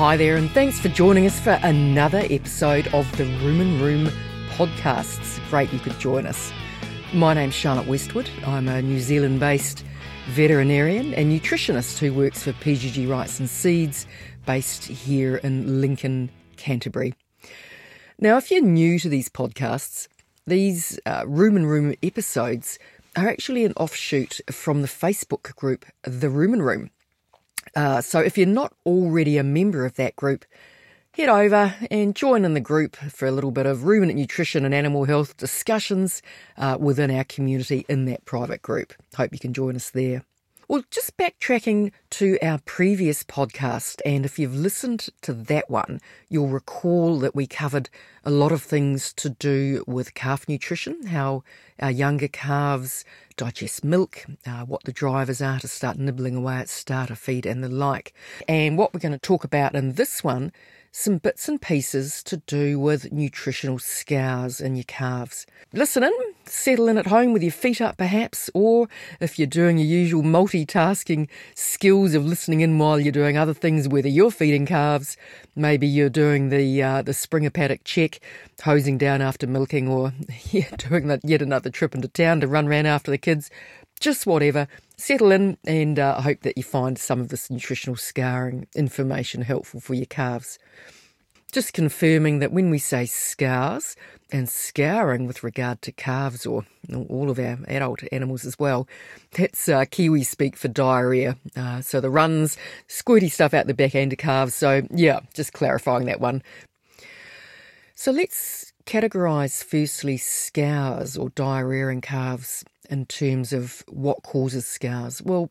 Hi there, and thanks for joining us for another episode of the Rumen Room podcasts. Great you could join us. My name's Charlotte Westwood. I'm a New Zealand based veterinarian and nutritionist who works for PGG Wrightson Seeds, based here in Lincoln, Canterbury. Now, if you're new to these podcasts, these uh, Rumen Room episodes are actually an offshoot from the Facebook group The Rumen Room. Uh, so if you're not already a member of that group, head over and join in the group for a little bit of ruminant nutrition and animal health discussions uh, within our community in that private group. Hope you can join us there. Well, just backtracking to our previous podcast, and if you've listened to that one, you'll recall that we covered a lot of things to do with calf nutrition, how our younger calves digest milk, uh, what the drivers are to start nibbling away at starter feed, and the like. And what we're going to talk about in this one some bits and pieces to do with nutritional scours in your calves. Listen in, settle in at home with your feet up perhaps, or if you're doing your usual multitasking skills of listening in while you're doing other things, whether you're feeding calves, maybe you're doing the uh, the Springer paddock check, hosing down after milking, or yeah, doing that yet another trip into town to run around after the kids, just whatever. Settle in, and uh, I hope that you find some of this nutritional scouring information helpful for your calves. Just confirming that when we say scours and scouring with regard to calves or all of our adult animals as well, that's uh, Kiwi speak for diarrhea. Uh, so the runs, squirty stuff out the back end of calves. So, yeah, just clarifying that one. So let's categorise firstly scours or diarrhea in calves in terms of what causes scours? Well,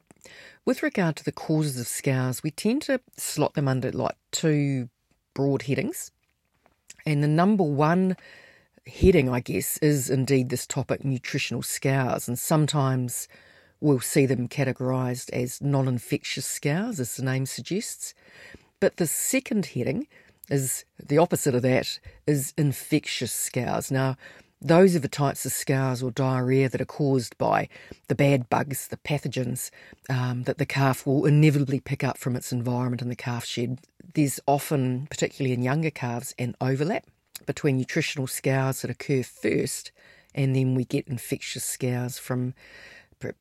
with regard to the causes of scours, we tend to slot them under like two broad headings. And the number one heading, I guess, is indeed this topic nutritional scours. And sometimes we'll see them categorised as non infectious scours, as the name suggests. But the second heading is the opposite of that, is infectious scours. Now, those are the types of scours or diarrhea that are caused by the bad bugs, the pathogens um, that the calf will inevitably pick up from its environment in the calf shed. There's often, particularly in younger calves, an overlap between nutritional scours that occur first, and then we get infectious scours from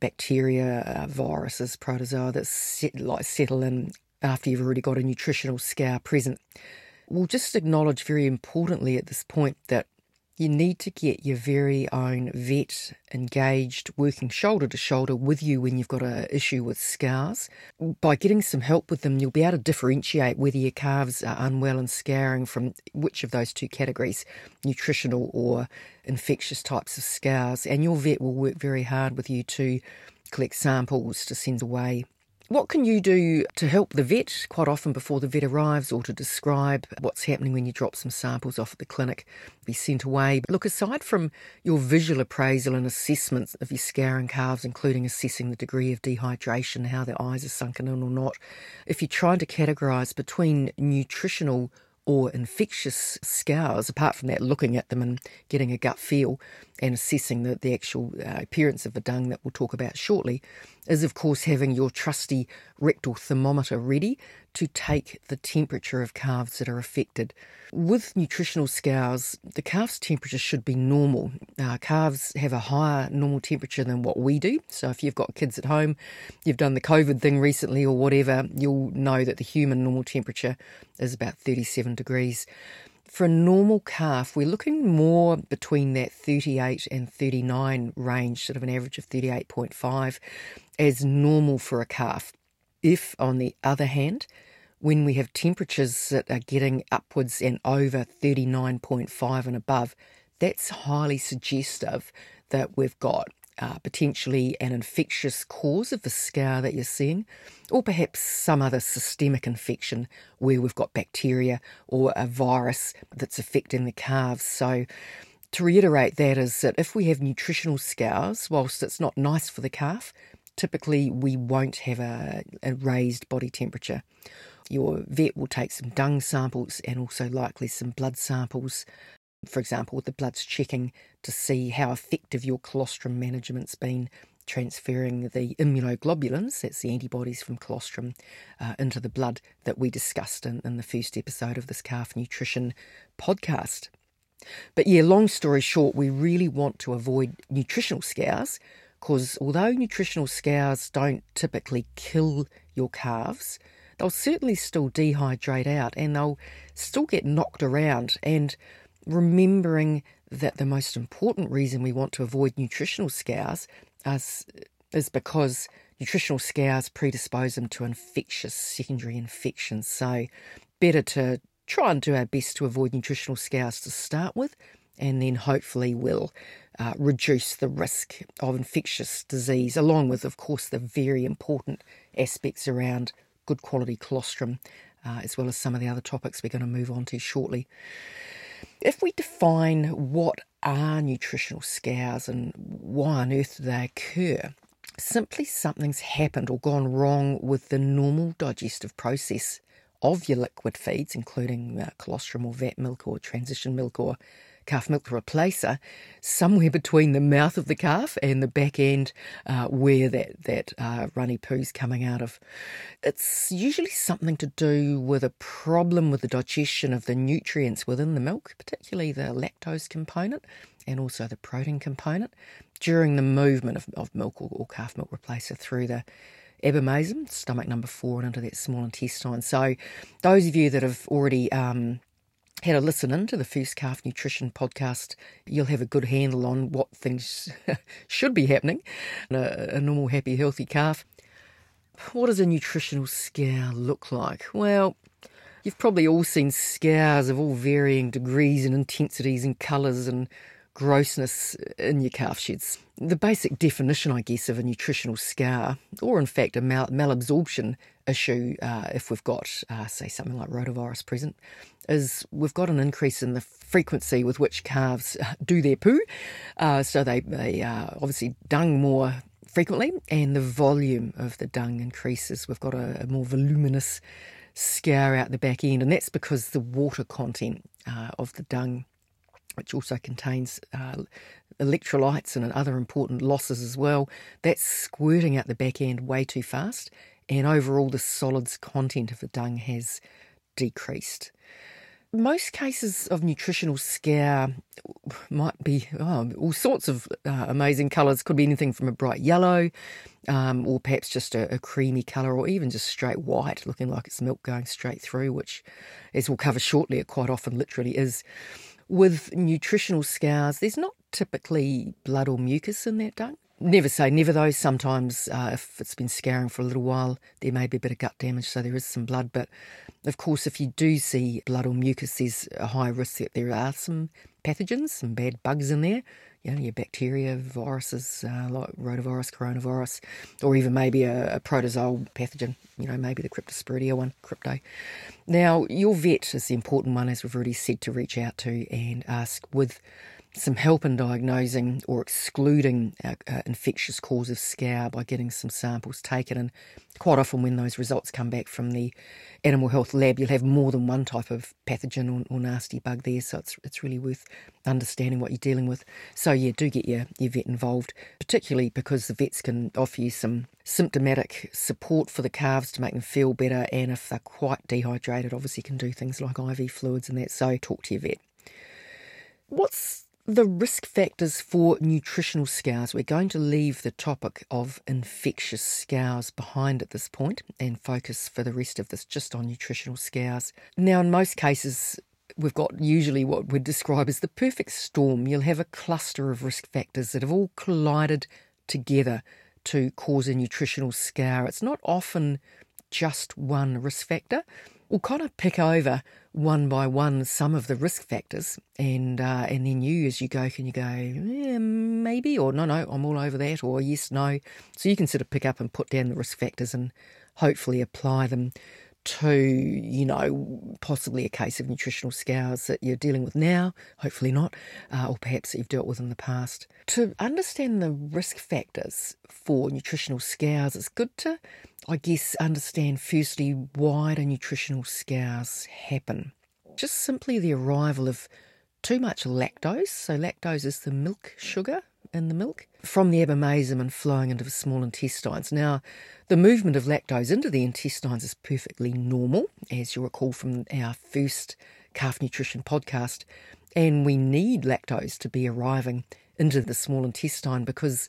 bacteria, uh, viruses, protozoa that set, like settle in after you've already got a nutritional scour present. We'll just acknowledge very importantly at this point that you need to get your very own vet engaged, working shoulder to shoulder with you when you've got an issue with scours. By getting some help with them, you'll be able to differentiate whether your calves are unwell and scouring from which of those two categories, nutritional or infectious types of scours. And your vet will work very hard with you to collect samples to send away what can you do to help the vet quite often before the vet arrives or to describe what's happening when you drop some samples off at the clinic, be sent away? Look, aside from your visual appraisal and assessments of your scouring calves, including assessing the degree of dehydration, how their eyes are sunken in or not, if you're trying to categorise between nutritional or infectious scours, apart from that, looking at them and getting a gut feel and assessing the, the actual uh, appearance of the dung that we'll talk about shortly, is of course having your trusty rectal thermometer ready to take the temperature of calves that are affected. With nutritional scours, the calf's temperature should be normal. Uh, calves have a higher normal temperature than what we do. So if you've got kids at home, you've done the COVID thing recently or whatever, you'll know that the human normal temperature is about 37 degrees. For a normal calf, we're looking more between that 38 and 39 range, sort of an average of 38.5, as normal for a calf. If, on the other hand, when we have temperatures that are getting upwards and over 39.5 and above, that's highly suggestive that we've got uh, potentially an infectious cause of the scour that you're seeing, or perhaps some other systemic infection where we've got bacteria or a virus that's affecting the calves. So, to reiterate that is that if we have nutritional scours, whilst it's not nice for the calf, typically we won't have a, a raised body temperature. Your vet will take some dung samples and also likely some blood samples. For example, the blood's checking to see how effective your colostrum management's been transferring the immunoglobulins, that's the antibodies from colostrum, uh, into the blood that we discussed in, in the first episode of this calf nutrition podcast. But yeah, long story short, we really want to avoid nutritional scours because although nutritional scours don't typically kill your calves, they'll certainly still dehydrate out and they'll still get knocked around. And remembering that the most important reason we want to avoid nutritional scours is, is because nutritional scours predispose them to infectious secondary infections. So, better to try and do our best to avoid nutritional scours to start with, and then hopefully we'll uh, reduce the risk of infectious disease, along with, of course, the very important aspects around good quality colostrum, uh, as well as some of the other topics we're going to move on to shortly. If we define what are nutritional scours and why on earth do they occur, simply something's happened or gone wrong with the normal digestive process of your liquid feeds, including uh, colostrum or vat milk or transition milk or calf milk replacer somewhere between the mouth of the calf and the back end uh, where that, that uh, runny poo's coming out of. It's usually something to do with a problem with the digestion of the nutrients within the milk, particularly the lactose component and also the protein component during the movement of, of milk or, or calf milk replacer through the abomasum, stomach number four, and into that small intestine. So, those of you that have already um, had a listen in to the first calf nutrition podcast, you'll have a good handle on what things should be happening in a, a normal, happy, healthy calf. What does a nutritional scour look like? Well, you've probably all seen scours of all varying degrees and intensities and colours and grossness in your calf sheds. The basic definition, I guess, of a nutritional scour, or in fact a mal- malabsorption issue, uh, if we've got, uh, say, something like rotavirus present, is we've got an increase in the frequency with which calves uh, do their poo. Uh, so they, they uh, obviously dung more frequently, and the volume of the dung increases. We've got a, a more voluminous scour out the back end, and that's because the water content uh, of the dung which also contains uh, electrolytes and other important losses as well. That's squirting out the back end way too fast, and overall the solids content of the dung has decreased. Most cases of nutritional scour might be oh, all sorts of uh, amazing colours. Could be anything from a bright yellow, um, or perhaps just a, a, creamy colour, or even just straight white, looking like it's milk going straight through, which, as we'll cover shortly, it quite often literally is. With nutritional scours, there's not typically blood or mucus in that dung. Never say never, though. Sometimes, uh, if it's been scouring for a little while, there may be a bit of gut damage, so there is some blood. But of course, if you do see blood or mucus, there's a high risk that there are some pathogens, some bad bugs in there you know, your bacteria, viruses uh, like rotavirus, coronavirus, or even maybe a, a, protozoal pathogen, you know, maybe the Cryptosporidia one, crypto. Now, your vet is the important one, as we've already said, to reach out to and ask with some help in diagnosing or excluding uh, uh, infectious cause of scour by getting some samples taken. And quite often, when those results come back from the animal health lab, you'll have more than one type of pathogen or, or, nasty bug there. So it's it's really worth understanding what you're dealing with. So yeah, do get your, your vet involved, particularly because the vets can offer you some symptomatic support for the calves to make them feel better. And if they're quite dehydrated, obviously can do things like IV fluids and that. So talk to your vet. What's the risk factors for nutritional scours. We're going to leave the topic of infectious scours behind at this point and focus for the rest of this just on nutritional scours. Now, in most cases, we've got usually what we'd describe as the perfect storm. You'll have a cluster of risk factors that have all collided together to cause a nutritional scour. It's not often just one risk factor. We'll kind of pick over one by one some of the risk factors, and uh, and then you, as you go, can you go, yeah, maybe, or no, no, I'm all over that, or yes, no. So you can sort of pick up and put down the risk factors and hopefully apply them to, you know, possibly a case of nutritional scours that you're dealing with now, hopefully not, uh, or perhaps that you've dealt with in the past. To understand the risk factors for nutritional scours, it's good to I guess, understand firstly why do nutritional scours happen. Just simply the arrival of too much lactose. So, lactose is the milk sugar in the milk from the abomasum and flowing into the small intestines. Now, the movement of lactose into the intestines is perfectly normal, as you'll recall from our first calf nutrition podcast. And we need lactose to be arriving into the small intestine because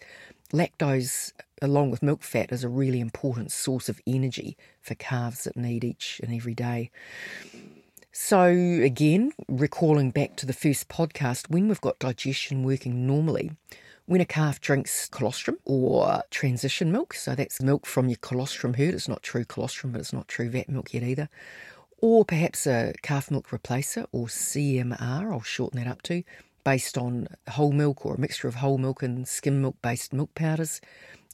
lactose, along with milk fat, is a really important source of energy for calves that need each and every day. So, again, recalling back to the first podcast, when we've got digestion working normally, when a calf drinks colostrum or transition milk, so that's milk from your colostrum herd, it's not true colostrum, but it's not true vat milk yet either, or perhaps a calf milk replacer or CMR, I'll shorten that up to, based on whole milk or a mixture of whole milk and skim milk based milk powders,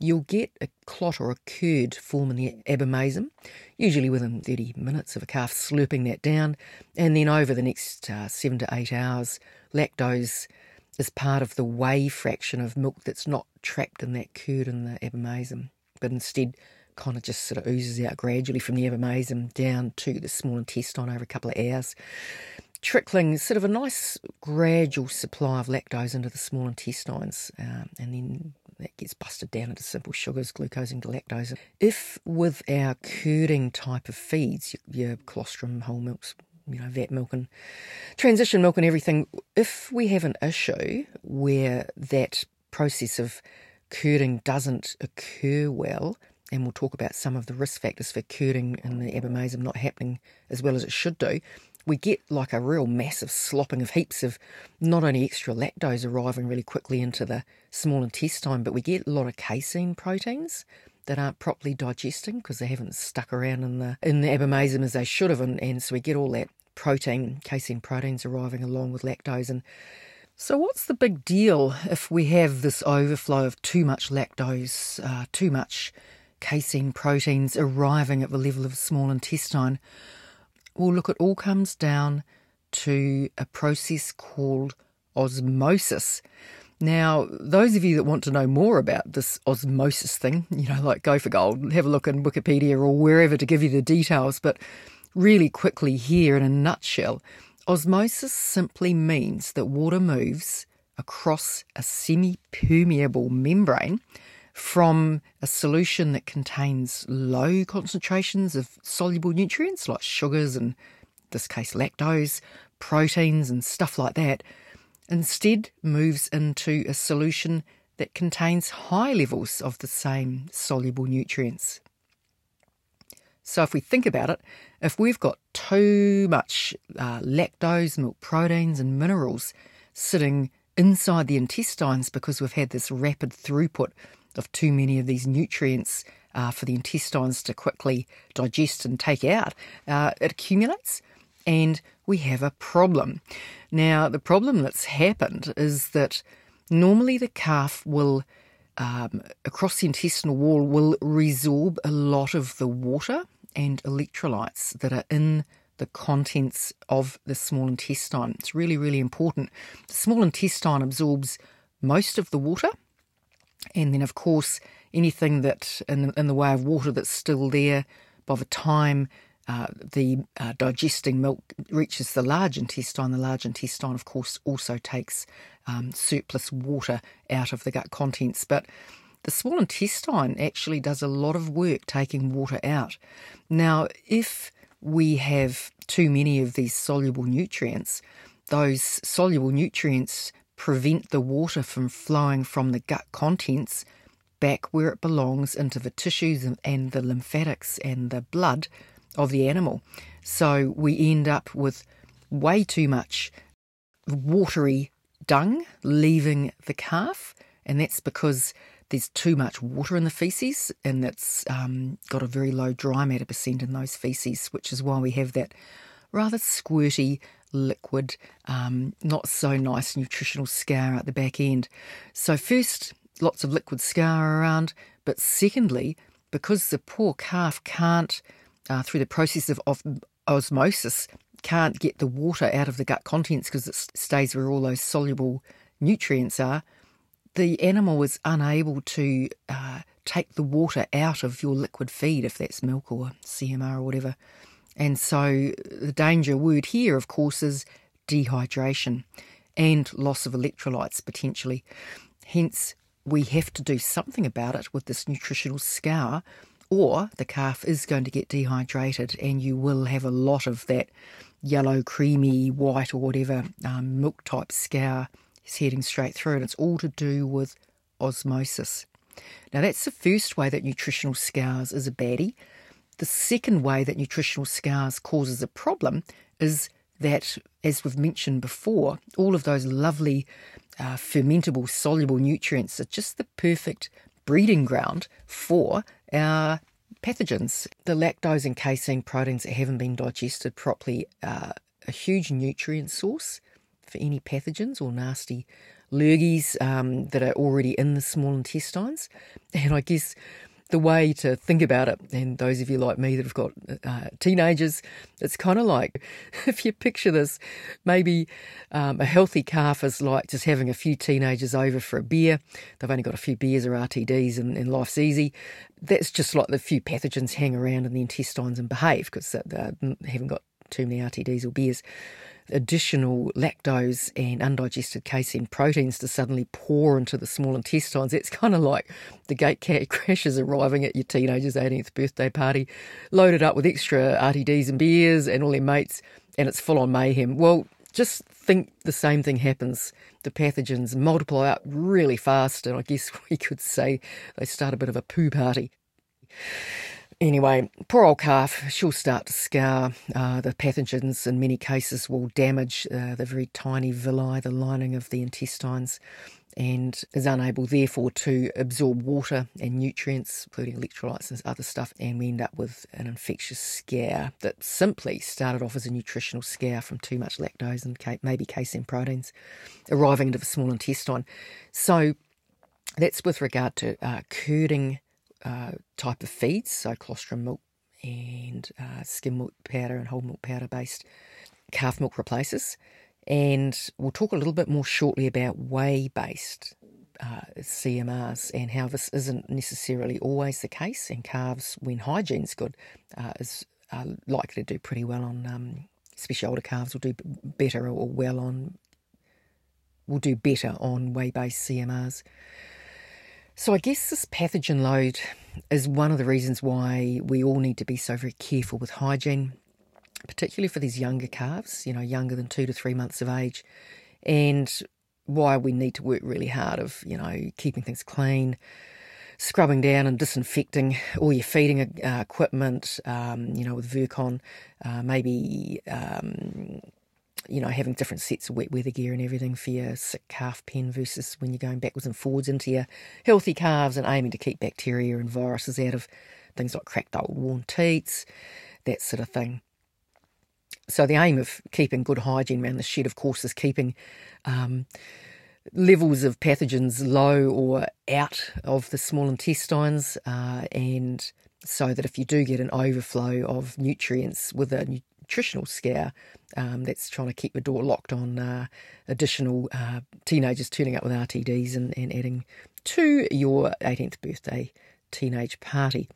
you'll get a clot or a curd form in the abomasum, usually within 30 minutes of a calf slurping that down. And then over the next uh, seven to eight hours, lactose is part of the whey fraction of milk that's not trapped in that curd in the abomasum, but instead kind of just sort of oozes out gradually from the abomasum down to the small intestine over a couple of hours, trickling sort of a nice gradual supply of lactose into the small intestines, um, and then that gets busted down into simple sugars, glucose and galactose. If with our curding type of feeds, your, your colostrum, whole milks, you know, vat milk and transition milk and everything, if we have an issue where that process of curding doesn't occur well, and we'll talk about some of the risk factors for curding in the abomasum not happening as well as it should do, we get like a real massive slopping of heaps of not only extra lactose arriving really quickly into the small intestine, but we get a lot of casein proteins that aren't properly digesting because they haven't stuck around in the in the abomasum as they should have, and, and so we get all that protein, casein proteins arriving along with lactose. And so, what's the big deal if we have this overflow of too much lactose, uh, too much casein proteins arriving at the level of small intestine? Well, look, it all comes down to a process called osmosis. Now, those of you that want to know more about this osmosis thing, you know, like go for gold, have a look in Wikipedia or wherever to give you the details. But really quickly, here in a nutshell, osmosis simply means that water moves across a semi permeable membrane from a solution that contains low concentrations of soluble nutrients like sugars and, this case, lactose, proteins, and stuff like that, instead moves into a solution that contains high levels of the same soluble nutrients. So, if we think about it, if we've got too much uh, lactose, milk proteins, and minerals sitting inside the intestines because we've had this rapid throughput of too many of these nutrients uh, for the intestines to quickly digest and take out, uh, it accumulates and we have a problem. Now, the problem that's happened is that normally the calf will, um, across the intestinal wall, will resorb a lot of the water and electrolytes that are in the contents of the small intestine. It's really, really important. The small intestine absorbs most of the water and then, of course, anything that in, in the way of water that's still there by the time uh, the uh, digesting milk reaches the large intestine, the large intestine, of course, also takes um, surplus water out of the gut contents. But the small intestine actually does a lot of work taking water out. Now, if we have too many of these soluble nutrients, those soluble nutrients prevent the water from flowing from the gut contents back where it belongs into the tissues and the lymphatics and the blood of the animal. So we end up with way too much watery dung leaving the calf, and that's because there's too much water in the feces and it's um, got a very low dry matter percent in those feces, which is why we have that rather squirty, liquid, um, not so nice nutritional scour at the back end. So, first, lots of liquid scour around, but secondly, because the poor calf can't, uh, through the process of, of osmosis, can't get the water out of the gut contents because it stays where all those soluble nutrients are, the animal is unable to uh, take the water out of your liquid feed, if that's milk or CMR or whatever. And so the danger word here, of course, is dehydration and loss of electrolytes potentially. Hence, we have to do something about it with this nutritional scour, or the calf is going to get dehydrated and you will have a lot of that yellow, creamy, white, or whatever um, milk type scour is heading straight through. And it's all to do with osmosis. Now, that's the first way that nutritional scours is a baddie. The second way that nutritional scours causes a problem is that, as we've mentioned before, all of those lovely uh, fermentable, soluble nutrients are just the perfect breeding ground for our pathogens. The lactose and casein proteins that haven't been digested properly are a huge nutrient source for any pathogens or nasty lurgies um, that are already in the small intestines. And I guess the way to think about it, and those of you like me that have got uh, teenagers, it's kind of like if you picture this, maybe um, a healthy calf is like just having a few teenagers over for a beer. They've only got a few beers or RTDs, and, and life's easy. That's just like the few pathogens hang around in the intestines and behave because they haven't got too many RTDs or beers additional lactose and undigested casein proteins to suddenly pour into the small intestines. It's kind of like the gate crashes arriving at your teenager's 18th birthday party, loaded up with extra RTDs and beers and all their mates, and it's full on mayhem. Well, just think the same thing happens. The pathogens multiply up really fast, and I guess we could say they start a bit of a poo party. Anyway, poor old calf, she'll start to scour. Uh, the pathogens, in many cases, will damage uh, the very tiny villi, the lining of the intestines, and is unable, therefore, to absorb water and nutrients, including electrolytes and other stuff. And we end up with an infectious scour that simply started off as a nutritional scour from too much lactose and maybe casein proteins arriving into the small intestine. So that's with regard to uh, curding uh, type of feeds, so colostrum milk and uh, skim milk powder and whole milk powder based calf milk replacers. And we'll talk a little bit more shortly about whey based uh, CMRs and how this isn't necessarily always the case. And calves, when hygiene's good, uh, is likely to do pretty well on, um, especially older calves, will do better or well on, will do better on whey based CMRs. So I guess this pathogen load is one of the reasons why we all need to be so very careful with hygiene, particularly for these younger calves, you know, younger than two to three months of age, and why we need to work really hard of, you know, keeping things clean, scrubbing down and disinfecting all your feeding uh, equipment, um, you know, with Virkon, uh, maybe um, you know, having different sets of wet weather gear and everything for your sick calf pen versus when you're going backwards and forwards into your healthy calves and aiming to keep bacteria and viruses out of things like cracked old worn teats, that sort of thing. So the aim of keeping good hygiene around the shed, of course, is keeping um, levels of pathogens low or out of the small intestines, uh, and so that if you do get an overflow of nutrients with a nutritional scour um, that's trying to keep the door locked on uh, additional uh, teenagers turning up with RTDs and, and adding to your 18th birthday teenage party.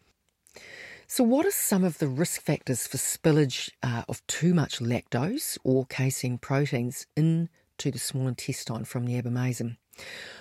So, what are some of the risk factors for spillage uh, of too much lactose or casein proteins into the small intestine from the abomasum?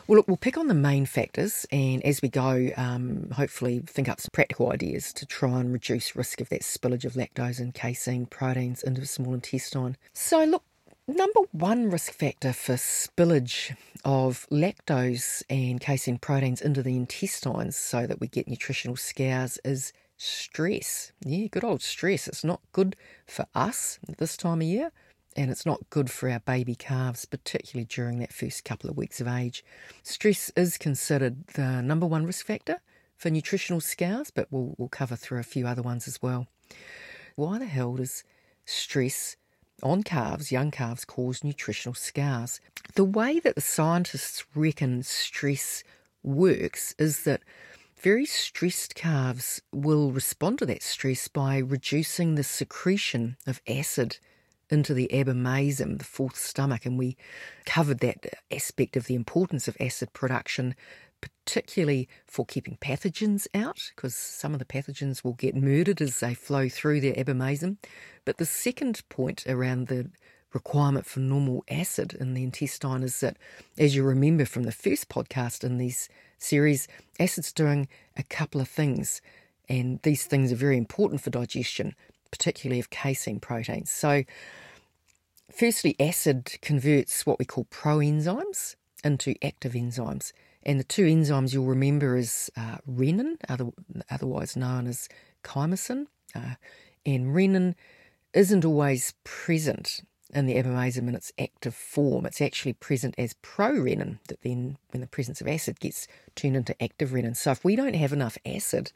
Well, look, we'll pick on the main factors and as we go, um, hopefully think up some practical ideas to try and reduce risk of that spillage of lactose and casein proteins into the small intestine. So, look, number one risk factor for spillage of lactose and casein proteins into the intestines so that we get nutritional scours is stress. Yeah, good old stress. It's not good for us this time of year and it's not good for our baby calves, particularly during that first couple of weeks of age. Stress is considered the number one risk factor for nutritional scours, but we'll, we'll cover through a few other ones as well. Why the hell does stress on calves, young calves, cause nutritional scours? The way that the scientists reckon stress works is that very stressed calves will respond to that stress by reducing the secretion of acid into the abomasum, the fourth stomach, and we covered that aspect of the importance of acid production, particularly for keeping pathogens out, because some of the pathogens will get murdered as they flow through their abomasum. But the second point around the requirement for normal acid in the intestine is that, as you remember from the first podcast in these series, acid's doing a couple of things, and these things are very important for digestion, particularly of casein proteins. So, firstly, acid converts what we call proenzymes into active enzymes. And the two enzymes you'll remember is uh, rennin, other, otherwise known as chymosin. Uh, and rennin isn't always present in the abomasum in its active form. It's actually present as prorennin, that then, when the presence of acid gets turned into active rennin. So if we don't have enough acid,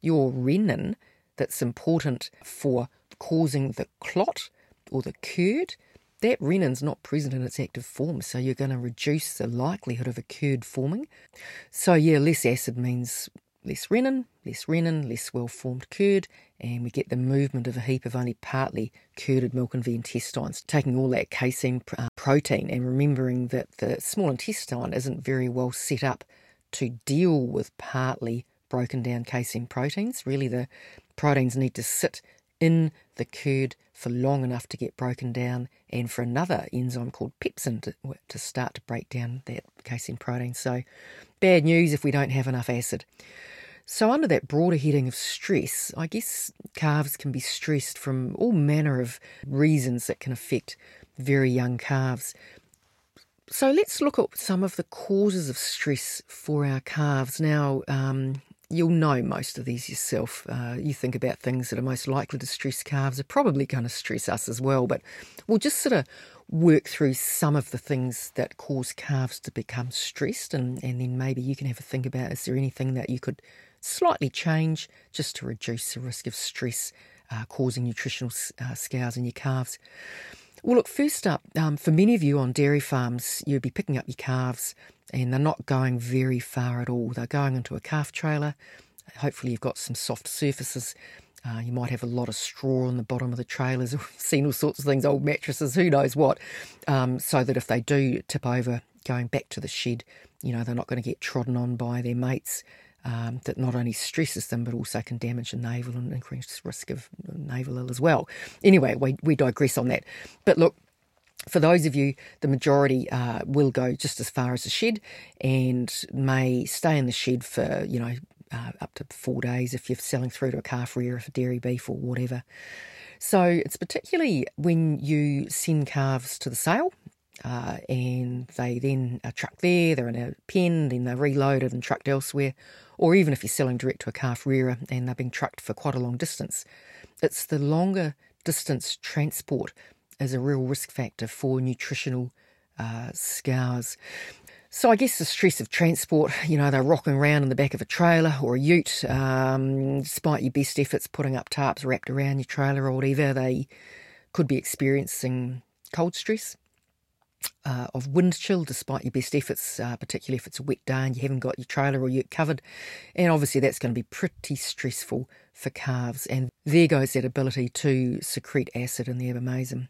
your rennin that's important for causing the clot or the curd, that rennin's not present in its active form, so you're going to reduce the likelihood of a curd forming. So, yeah, less acid means less rennin, less rennin, less well formed curd, and we get the movement of a heap of only partly curded milk in the intestines, taking all that casein uh, protein and remembering that the small intestine isn't very well set up to deal with partly broken down casein proteins. Really, the proteins need to sit in the curd for long enough to get broken down and for another enzyme called pepsin to, to start to break down that casein protein. So, bad news if we don't have enough acid. So, under that broader heading of stress, I guess calves can be stressed from all manner of reasons that can affect very young calves. So, let's look at some of the causes of stress for our calves. Now, um, you'll know most of these yourself. Uh, you think about things that are most likely to stress calves are probably going to stress us as well, but we'll just sort of work through some of the things that cause calves to become stressed, and, and then maybe you can have a think about is there anything that you could slightly change just to reduce the risk of stress uh, causing nutritional uh, scours in your calves. Well, look, first up, um, for many of you on dairy farms, you'll be picking up your calves and they're not going very far at all. They're going into a calf trailer. Hopefully, you've got some soft surfaces. Uh, you might have a lot of straw on the bottom of the trailers. We've seen all sorts of things, old mattresses, who knows what, um, so that if they do tip over going back to the shed, you know, they're not going to get trodden on by their mates um, that not only stresses them but also can damage the navel and increase the risk of navel ill as well. Anyway, we, we digress on that. But look, for those of you, the majority uh, will go just as far as the shed and may stay in the shed for, you know, uh, up to four days if you're selling through to a calf rearer for dairy beef or whatever. So it's particularly when you send calves to the sale uh, and they then are trucked there, they're in a pen, then they're reloaded and trucked elsewhere, or even if you're selling direct to a calf rearer and they're being trucked for quite a long distance. It's the longer distance transport is a real risk factor for nutritional uh, scours. So I guess the stress of transport, you know, they're rocking around in the back of a trailer or a ute, um, despite your best efforts putting up tarps wrapped around your trailer or whatever, they could be experiencing cold stress uh, of wind chill despite your best efforts, uh, particularly if it's a wet day and you haven't got your trailer or ute covered. And obviously, that's going to be pretty stressful for calves. And there goes that ability to secrete acid in the abomasum.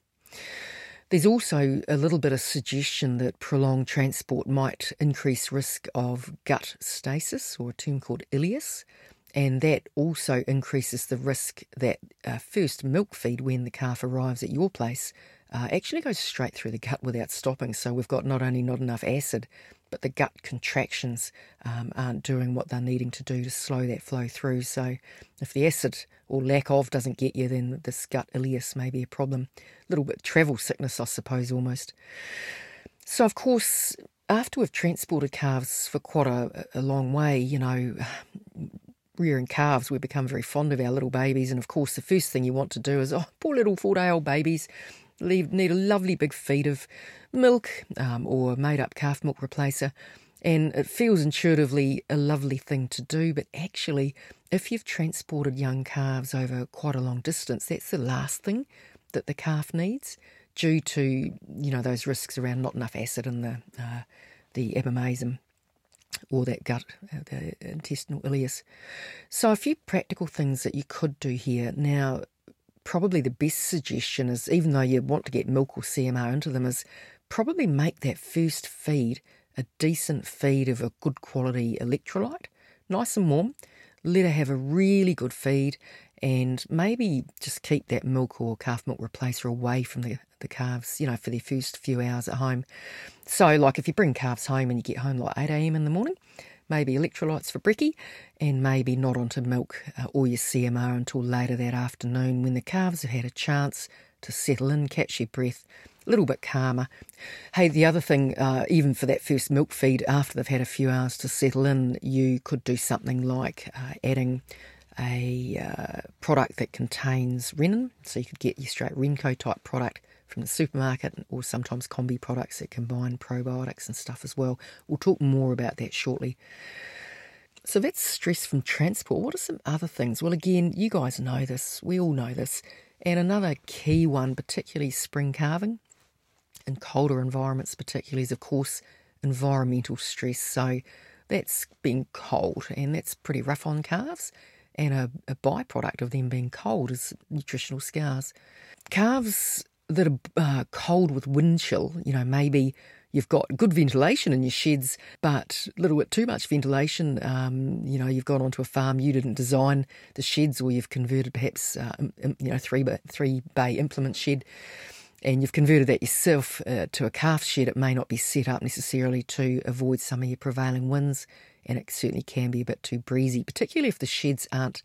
There's also a little bit of suggestion that prolonged transport might increase risk of gut stasis, or a term called ileus, and that also increases the risk that uh, first milk feed when the calf arrives at your place uh, actually goes straight through the gut without stopping. So we've got not only not enough acid, but the gut contractions um, aren't doing what they're needing to do to slow that flow through. So if the acid or lack of doesn't get you, then this gut ileus may be a problem. A little bit travel sickness, I suppose, almost. So, of course, after we've transported calves for quite a, a long way, you know, rearing calves, we become very fond of our little babies. And of course, the first thing you want to do is, oh, poor little four day old babies, need a lovely big feed of milk um, or made up calf milk replacer. And it feels intuitively a lovely thing to do, but actually, if you've transported young calves over quite a long distance, that's the last thing that the calf needs due to you know those risks around not enough acid in the uh, the abomasum or that gut, uh, the intestinal ileus. So a few practical things that you could do here. Now, probably the best suggestion is, even though you want to get milk or CMR into them, is probably make that first feed a decent feed of a good quality electrolyte, nice and warm. Let her have a really good feed, and maybe just keep that milk or calf milk replacer away from the, the calves, you know, for their first few hours at home. So, like if you bring calves home and you get home like 8 a.m. in the morning, maybe electrolytes for brekkie, and maybe not onto milk uh, or your CMR until later that afternoon when the calves have had a chance to settle in, catch your breath, a little bit calmer. Hey, the other thing, uh, even for that first milk feed, after they've had a few hours to settle in, you could do something like uh, adding a uh, product that contains rennin. So you could get your straight Renco type product from the supermarket or sometimes combi products that combine probiotics and stuff as well. We'll talk more about that shortly. So that's stress from transport. What are some other things? Well, again, you guys know this. We all know this. And another key one, particularly spring calving in colder environments, particularly, is of course environmental stress. So that's being cold, and that's pretty rough on calves. And a, a byproduct of them being cold is nutritional scours. Calves that are uh, cold with wind chill, you know, maybe you've got good ventilation in your sheds, but a little bit too much ventilation. Um, you know, you've gone onto a farm you didn't design the sheds, or you've converted perhaps, uh, you know, three three bay implement shed, and you've converted that yourself uh, to a calf shed. It may not be set up necessarily to avoid some of your prevailing winds, and it certainly can be a bit too breezy, particularly if the sheds aren't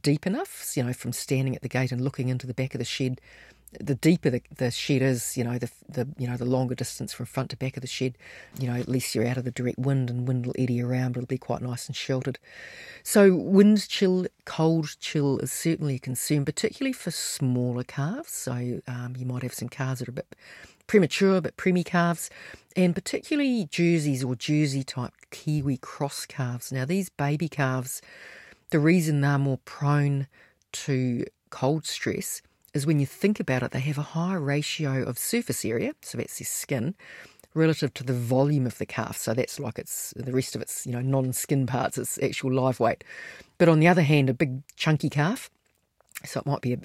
deep enough. You know, from standing at the gate and looking into the back of the shed the deeper the, the shed is, you know, the the you know the longer distance from front to back of the shed, you know, at least you're out of the direct wind and wind will eddy around, but it'll be quite nice and sheltered. So wind chill, cold chill is certainly a concern, particularly for smaller calves. So um, you might have some calves that are a bit premature, but preemie calves, and particularly jerseys or jersey type Kiwi cross calves. Now these baby calves, the reason they're more prone to cold stress is when you think about it, they have a higher ratio of surface area, so that's their skin, relative to the volume of the calf. So that's like it's the rest of its, you know, non-skin parts, its actual live weight. But on the other hand, a big chunky calf, so it might be a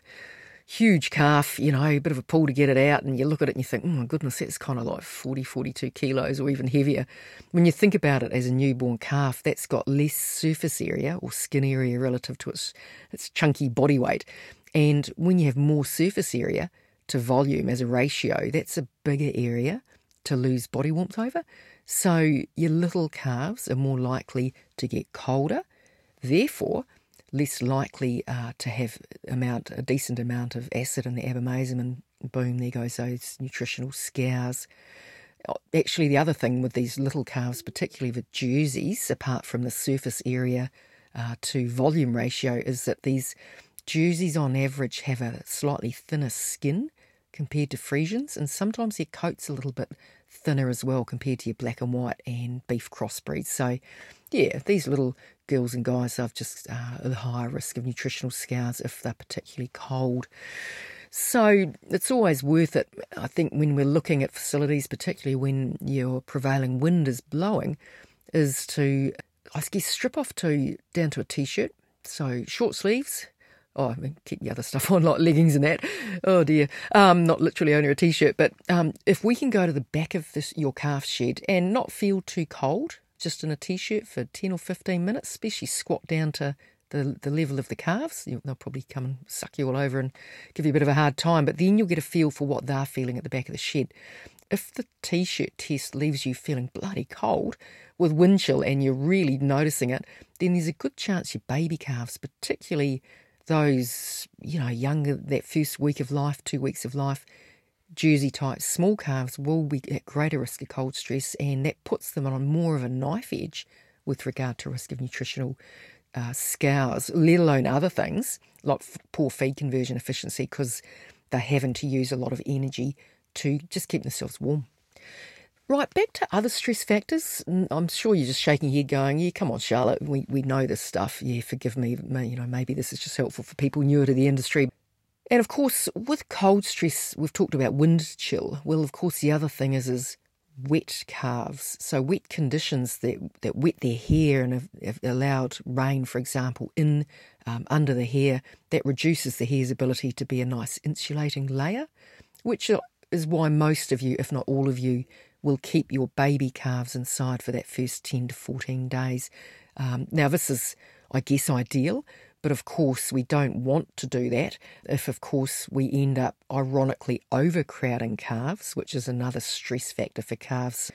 huge calf, you know, a bit of a pull to get it out, and you look at it and you think, oh my goodness, that's kind of like 40, 42 kilos or even heavier. When you think about it as a newborn calf, that's got less surface area or skin area relative to its, its chunky body weight. And when you have more surface area to volume as a ratio, that's a bigger area to lose body warmth over. So your little calves are more likely to get colder, therefore less likely uh, to have amount a decent amount of acid in the abomasum, and boom, there goes those nutritional scours. Uh, actually, the other thing with these little calves, particularly with jerseys, apart from the surface area uh, to volume ratio, is that these Jerseys on average have a slightly thinner skin compared to Friesians, and sometimes their coat's a little bit thinner as well compared to your black and white and beef crossbreeds. So, yeah, these little girls and guys have just uh, a higher risk of nutritional scours if they're particularly cold. So it's always worth it, I think, when we're looking at facilities, particularly when your prevailing wind is blowing, is to, I guess, strip off to down to a t-shirt. So short sleeves, oh, I mean, keep the other stuff on, like leggings and that. Oh dear. Um, not literally only a t-shirt, but um, if we can go to the back of this your calf shed and not feel too cold, just in a t-shirt for 10 or 15 minutes, especially squat down to the, the level of the calves. They'll probably come and suck you all over and give you a bit of a hard time, but then you'll get a feel for what they're feeling at the back of the shed. If the t shirt test leaves you feeling bloody cold with wind chill and you're really noticing it, then there's a good chance your baby calves, particularly those, you know, younger, that first week of life, two weeks of life, Jersey type small calves will be at greater risk of cold stress, and that puts them on more of a knife edge with regard to risk of nutritional uh, scours, let alone other things like poor feed conversion efficiency because they're having to use a lot of energy to just keep themselves warm. Right, back to other stress factors. I'm sure you're just shaking your head going, yeah, come on, Charlotte, we, we know this stuff. Yeah, forgive me. You know, maybe this is just helpful for people newer to the industry. And of course, with cold stress, we've talked about wind chill. Well, of course, the other thing is is wet calves. So wet conditions that, that wet their hair and have, have allowed rain, for example, in um, under the hair, that reduces the hair's ability to be a nice insulating layer, which is why most of you, if not all of you, will keep your baby calves inside for that first 10 to 14 days. Um, now, this is, I guess, ideal, But of course, we don't want to do that if, of course, we end up ironically overcrowding calves, which is another stress factor for calves.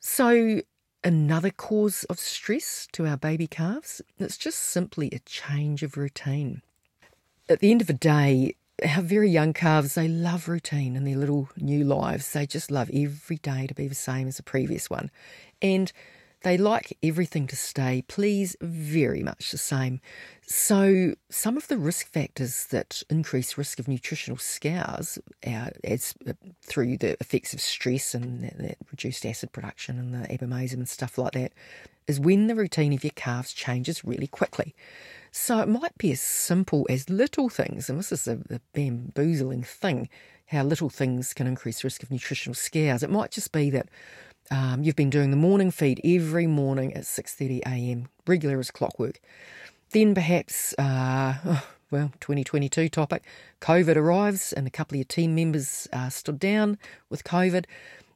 So, another cause of stress to our baby calves, it's just simply a change of routine. At the end of the day, our very young calves, they love routine in their little new lives. They just love every day to be the same as the previous one. And they like everything to stay, please, very much the same. So, some of the risk factors that increase risk of nutritional scours uh, as uh, through the effects of stress and that, that reduced acid production and the abomasum and stuff like that is when the routine of your calves changes really quickly. So, it might be as simple as little things, and this is a, a bamboozling thing how little things can increase risk of nutritional scours. It might just be that um, you've been doing the morning feed every morning at 6:30 a.m. regular as clockwork. Then perhaps, uh, well, 2022 topic, COVID arrives and a couple of your team members uh, stood down with COVID,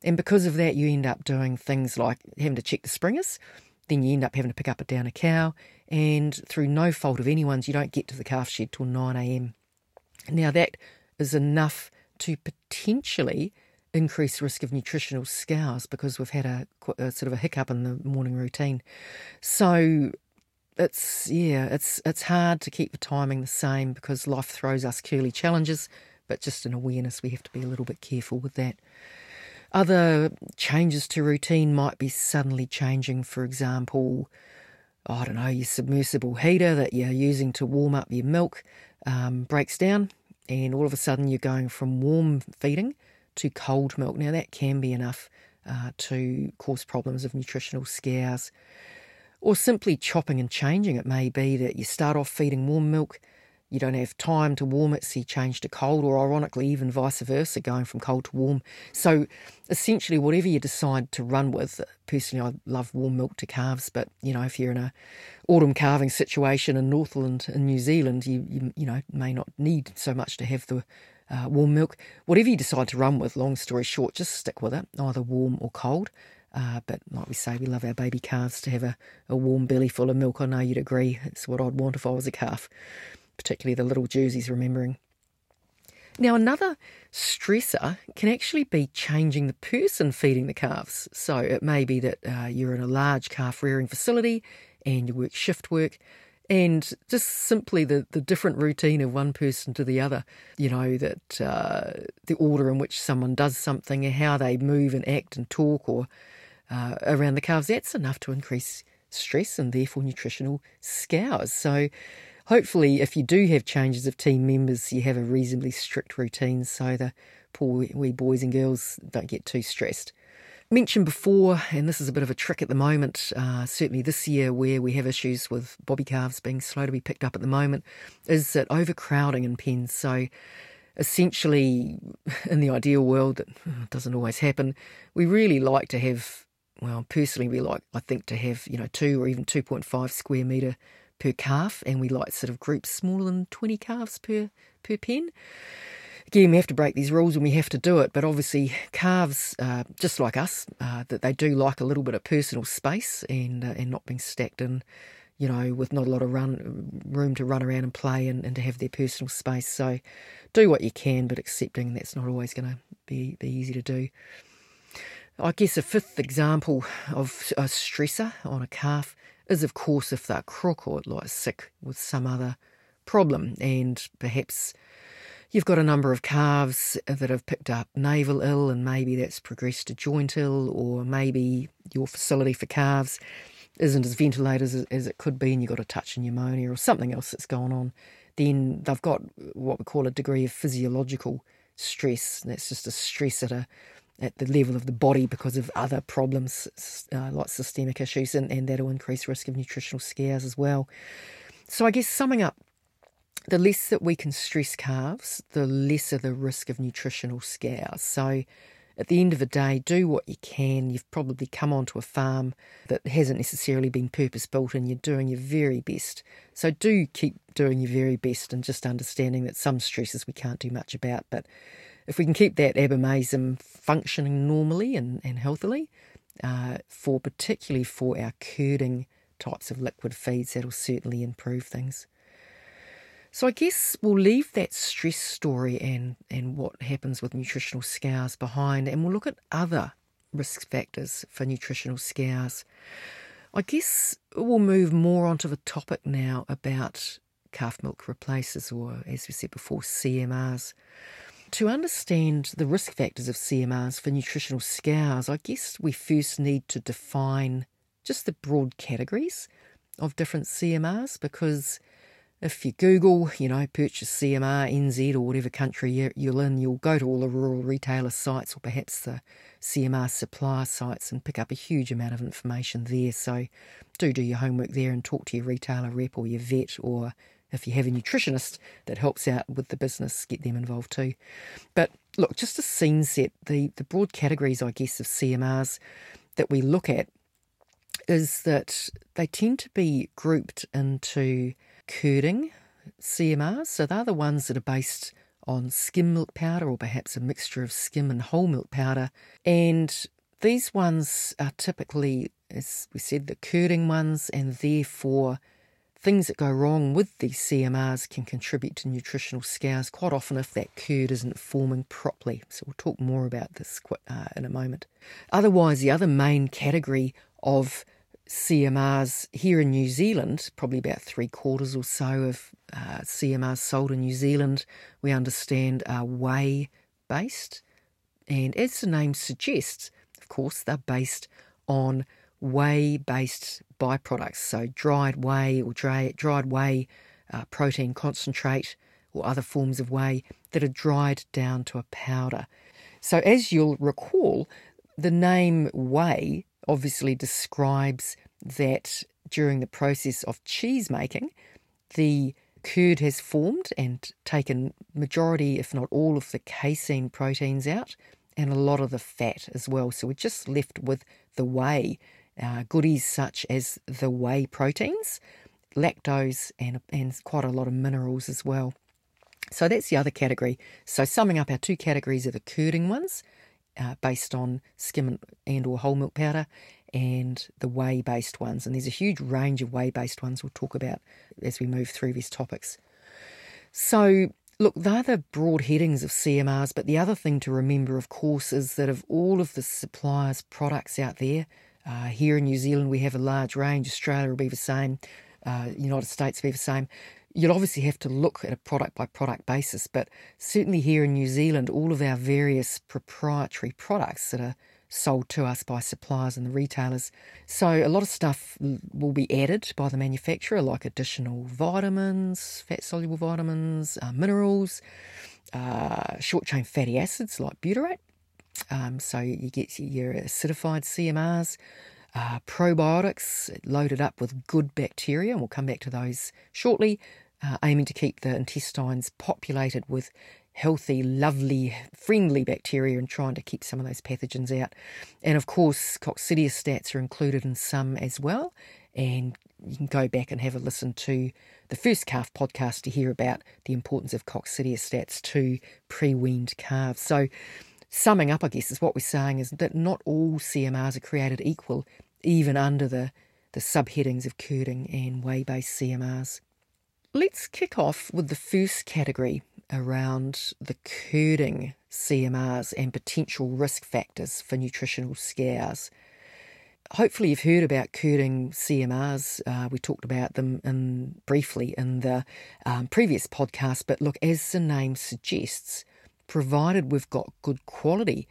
and because of that, you end up doing things like having to check the springers. Then you end up having to pick up a down a cow, and through no fault of anyone's, you don't get to the calf shed till 9 a.m. Now that is enough to potentially increased risk of nutritional scours because we've had a, a, sort of a hiccup in the morning routine. So it's yeah, it's it's hard to keep the timing the same because life throws us curly challenges, but just an awareness we have to be a little bit careful with that. Other changes to routine might be suddenly changing, for example, I don't know, your submersible heater that you're using to warm up your milk um, breaks down, and all of a sudden you're going from warm feeding to cold milk. Now, that can be enough uh, to cause problems of nutritional scours. Or simply chopping and changing. It may be that you start off feeding warm milk, you don't have time to warm it, so you change to cold, or ironically, even vice versa, going from cold to warm. So, essentially, whatever you decide to run with, personally, I love warm milk to calves, but you know, if you're in a autumn calving situation in Northland in New Zealand, you, you you know may not need so much to have the uh, warm milk. Whatever you decide to run with, long story short, just stick with it, either warm or cold. Uh, but like we say, we love our baby calves to have a, a warm belly full of milk. I know you'd agree. It's what I'd want if I was a calf, particularly the little Jerseys remembering. Now, another stressor can actually be changing the person feeding the calves. So it may be that uh, you're in a large calf rearing facility and you work shift work and just simply the, the different routine of one person to the other. You know, that uh, the order in which someone does something, how they move and act and talk or uh, around the calves, that's enough to increase stress and therefore nutritional scours. So, hopefully, if you do have changes of team members, you have a reasonably strict routine so the poor wee boys and girls don't get too stressed mentioned before, and this is a bit of a trick at the moment, uh, certainly this year where we have issues with bobby calves being slow to be picked up at the moment, is that overcrowding in pens. So essentially, in the ideal world, that doesn't always happen, we really like to have, well, personally, we like, I think, to have, you know, two or even 2.5 square metre per calf, and we like sort of groups smaller than 20 calves per, per pen again, we have to break these rules and we have to do it. But obviously, calves, uh, just like us, uh, that they do like a little bit of personal space and uh, and not being stacked in, you know, with not a lot of run room to run around and play and, and to have their personal space. So, do what you can, but accepting that's not always going to be be easy to do. I guess a fifth example of a stressor on a calf is, of course, if they're crook or like sick with some other problem, and perhaps You've got a number of calves that have picked up navel ill, and maybe that's progressed to joint ill, or maybe your facility for calves isn't as ventilated as, as it could be, and you've got a touch of pneumonia or something else that's going on. Then they've got what we call a degree of physiological stress. That's just a stress at a at the level of the body because of other problems uh, like systemic issues, and, and that'll increase risk of nutritional scours as well. So I guess summing up the less that we can stress calves, the lesser the risk of nutritional scours. So, at the end of the day, do what you can. You've probably come onto a farm that hasn't necessarily been purpose built and you're doing your very best. So, do keep doing your very best and just understanding that some stresses we can't do much about. But if we can keep that abomasum functioning normally and, and healthily, uh, for particularly for our curding types of liquid feeds, that'll certainly improve things. So I guess we'll leave that stress story and, and what happens with nutritional scours behind and we'll look at other risk factors for nutritional scours. I guess we'll move more onto the topic now about calf milk replacers, or as we said before, CMRs. To understand the risk factors of CMRs for nutritional scours, I guess we first need to define just the broad categories of different CMRs because if you Google, you know, purchase CMR NZ or whatever country you're in, you'll go to all the rural retailer sites or perhaps the CMR supplier sites and pick up a huge amount of information there. So do do your homework there and talk to your retailer rep or your vet or if you have a nutritionist that helps out with the business, get them involved too. But look, just a scene set, the, the broad categories, I guess, of CMRs that we look at is that they tend to be grouped into curding CMRs. So they're the ones that are based on skim milk powder or perhaps a mixture of skim and whole milk powder. And these ones are typically, as we said, the curding ones, and therefore things that go wrong with these CMRs can contribute to nutritional scours quite often if that curd isn't forming properly. So we'll talk more about this uh, in a moment. Otherwise, the other main category of CMRs here in New Zealand, probably about three quarters or so of uh, CMRs sold in New Zealand, we understand are whey based. And as the name suggests, of course, they're based on whey based byproducts, so dried whey or dry, dried whey uh, protein concentrate or other forms of whey that are dried down to a powder. So, as you'll recall, the name whey obviously describes that during the process of cheese making, the curd has formed and taken majority, if not all, of the casein proteins out and a lot of the fat as well. So we're just left with the whey, uh, goodies such as the whey proteins, lactose, and, and quite a lot of minerals as well. So that's the other category. So summing up our two categories are the curding ones, uh, based on skim and or whole milk powder, and the whey based ones. And there's a huge range of whey based ones we'll talk about as we move through these topics. So, look, they're the broad headings of CMRs, but the other thing to remember, of course, is that of all of the suppliers' products out there, uh, here in New Zealand we have a large range, Australia will be the same, uh, United States will be the same. You'll obviously have to look at a product by product basis, but certainly here in New Zealand, all of our various proprietary products that are sold to us by suppliers and the retailers. So a lot of stuff will be added by the manufacturer, like additional vitamins, fat soluble vitamins, uh, minerals, uh, short chain fatty acids like butyrate. Um, so you get your acidified CMRs, uh, probiotics loaded up with good bacteria, and we'll come back to those shortly, uh, aiming to keep the intestines populated with healthy, lovely, friendly bacteria and trying to keep some of those pathogens out. And of course, coccidiostats are included in some as well. And you can go back and have a listen to the first calf podcast to hear about the importance of coccidiostats to pre weaned calves. So, summing up, I guess, is what we're saying is that not all CMRs are created equal, even under the, the subheadings of curding and whey based CMRs. Let's kick off with the first category around the curding CMRs and potential risk factors for nutritional scours. Hopefully, you've heard about curding CMRs. Uh, we talked about them in, briefly in the um, previous podcast, but look, as the name suggests, provided we've got good quality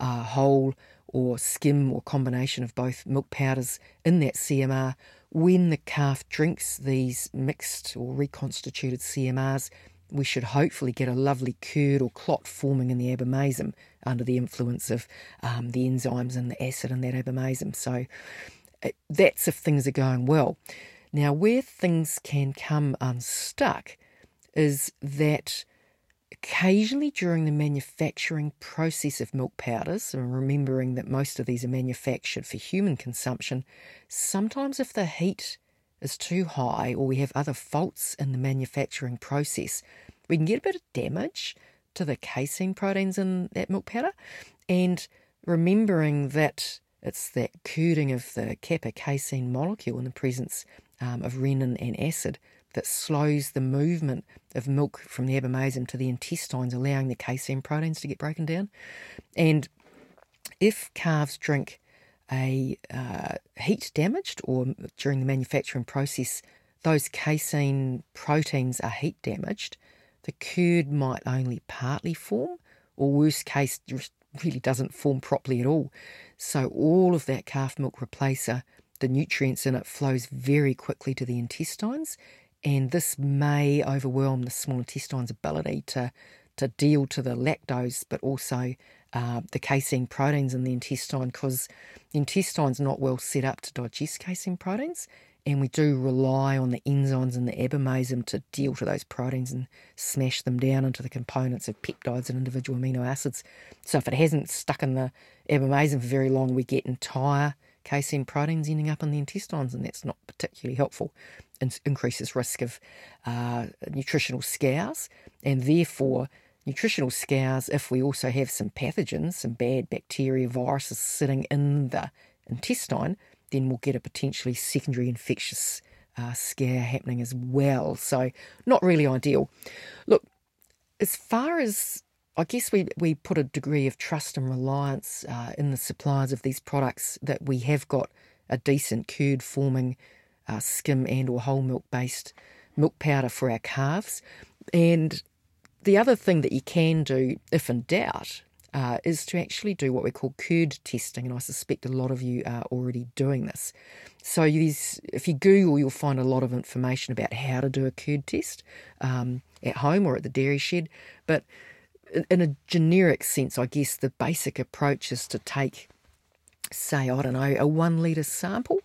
uh, whole or skim or combination of both milk powders in that CMR, when the calf drinks these mixed or reconstituted CMRs, we should hopefully get a lovely curd or clot forming in the abomasum under the influence of um, the enzymes and the acid in that abomasum. So uh, that's if things are going well. Now, where things can come unstuck is that occasionally during the manufacturing process of milk powders, and remembering that most of these are manufactured for human consumption, sometimes if the heat is too high or we have other faults in the manufacturing process, we can get a bit of damage to the casein proteins in that milk powder. And remembering that it's that curding of the kappa casein molecule in the presence um, of rennin and acid that slows the movement of milk from the abomasum to the intestines, allowing the casein proteins to get broken down. And if calves drink a uh, heat damaged or during the manufacturing process, those casein proteins are heat damaged, the curd might only partly form, or worst case, really doesn't form properly at all. So all of that calf milk replacer, the nutrients in it flows very quickly to the intestines, and this may overwhelm the small intestine's ability to to deal to the lactose, but also uh, the casein proteins in the intestine, because the intestine's not well set up to digest casein proteins, and we do rely on the enzymes in the abomasum to deal to those proteins and smash them down into the components of peptides and individual amino acids. So if it hasn't stuck in the abomasum for very long, we get entire casein proteins ending up in the intestines, and that's not particularly helpful. It increases risk of uh, nutritional scours, and therefore nutritional scours if we also have some pathogens, some bad bacteria, viruses sitting in the intestine then we'll get a potentially secondary infectious uh, scour happening as well. So, not really ideal. Look, as far as I guess we, we put a degree of trust and reliance uh, in the suppliers of these products that we have got a decent curd forming uh, skim and or whole milk based milk powder for our calves. And the other thing that you can do, if in doubt, uh, is to actually do what we call curd testing, and I suspect a lot of you are already doing this. So, if you Google, you'll find a lot of information about how to do a curd test um, at home or at the dairy shed. But in a generic sense, I guess the basic approach is to take, say, I don't know, a one litre sample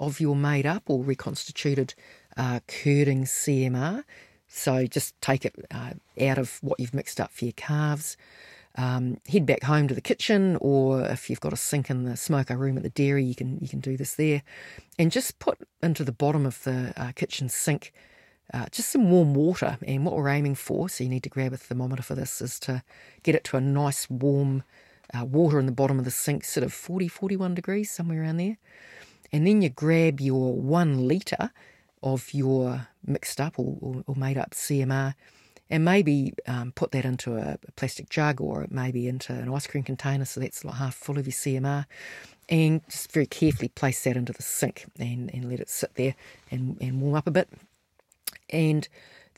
of your made up or reconstituted uh, curding CMR. So just take it uh, out of what you've mixed up for your calves um, head back home to the kitchen, or if you've got a sink in the smoker room at the dairy, you can you can do this there, and just put into the bottom of the uh, kitchen sink uh, just some warm water. And what we're aiming for, so you need to grab a thermometer for this, is to get it to a nice warm uh, water in the bottom of the sink, sort of 40, 41 degrees, somewhere around there. And then you grab your one litre of your mixed up or, or, or made up CMR and maybe um, put that into a, plastic jug or maybe into an ice cream container so that's like half full of your CMR and just very carefully place that into the sink and, and let it sit there and, and warm up a bit. And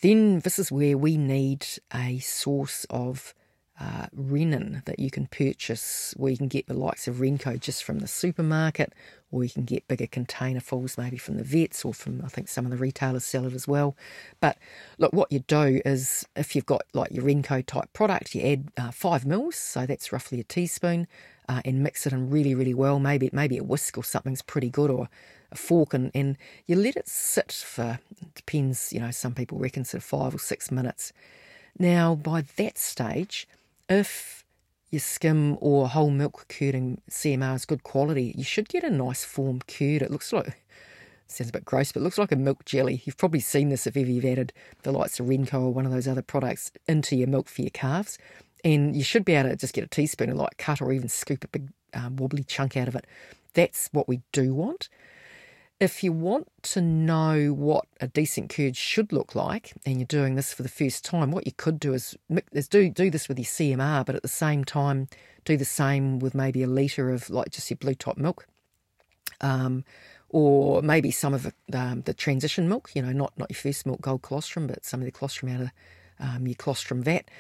then this is where we need a source of uh, rennet that you can purchase where you can get the likes of Renco just from the supermarket or you can get bigger container fulls maybe from the vets or from I think some of the retailers sell it as well. But look, what you do is if you've got like your Renco type product, you add uh, five mils, so that's roughly a teaspoon, uh, and mix it in really really well. Maybe maybe a whisk or something's pretty good or a fork and, and you let it sit for depends you know some people reckon sort of five or six minutes. Now by that stage if your skim or whole milk curding CMR is good quality, you should get a nice form curd. It looks like sounds a bit gross, but it looks like a milk jelly. You've probably seen this if ever you've added the likes of Renco or one of those other products into your milk for your calves. And you should be able to just get a teaspoon and like cut or even scoop a big um, wobbly chunk out of it. That's what we do want. If you want to know what a decent curd should look like, and you're doing this for the first time, what you could do is, is do do this with your CMR, but at the same time, do the same with maybe a litre of like just your blue top milk, um, or maybe some of the, um, the transition milk. You know, not not your first milk gold colostrum, but some of the colostrum out of um, your colostrum vat.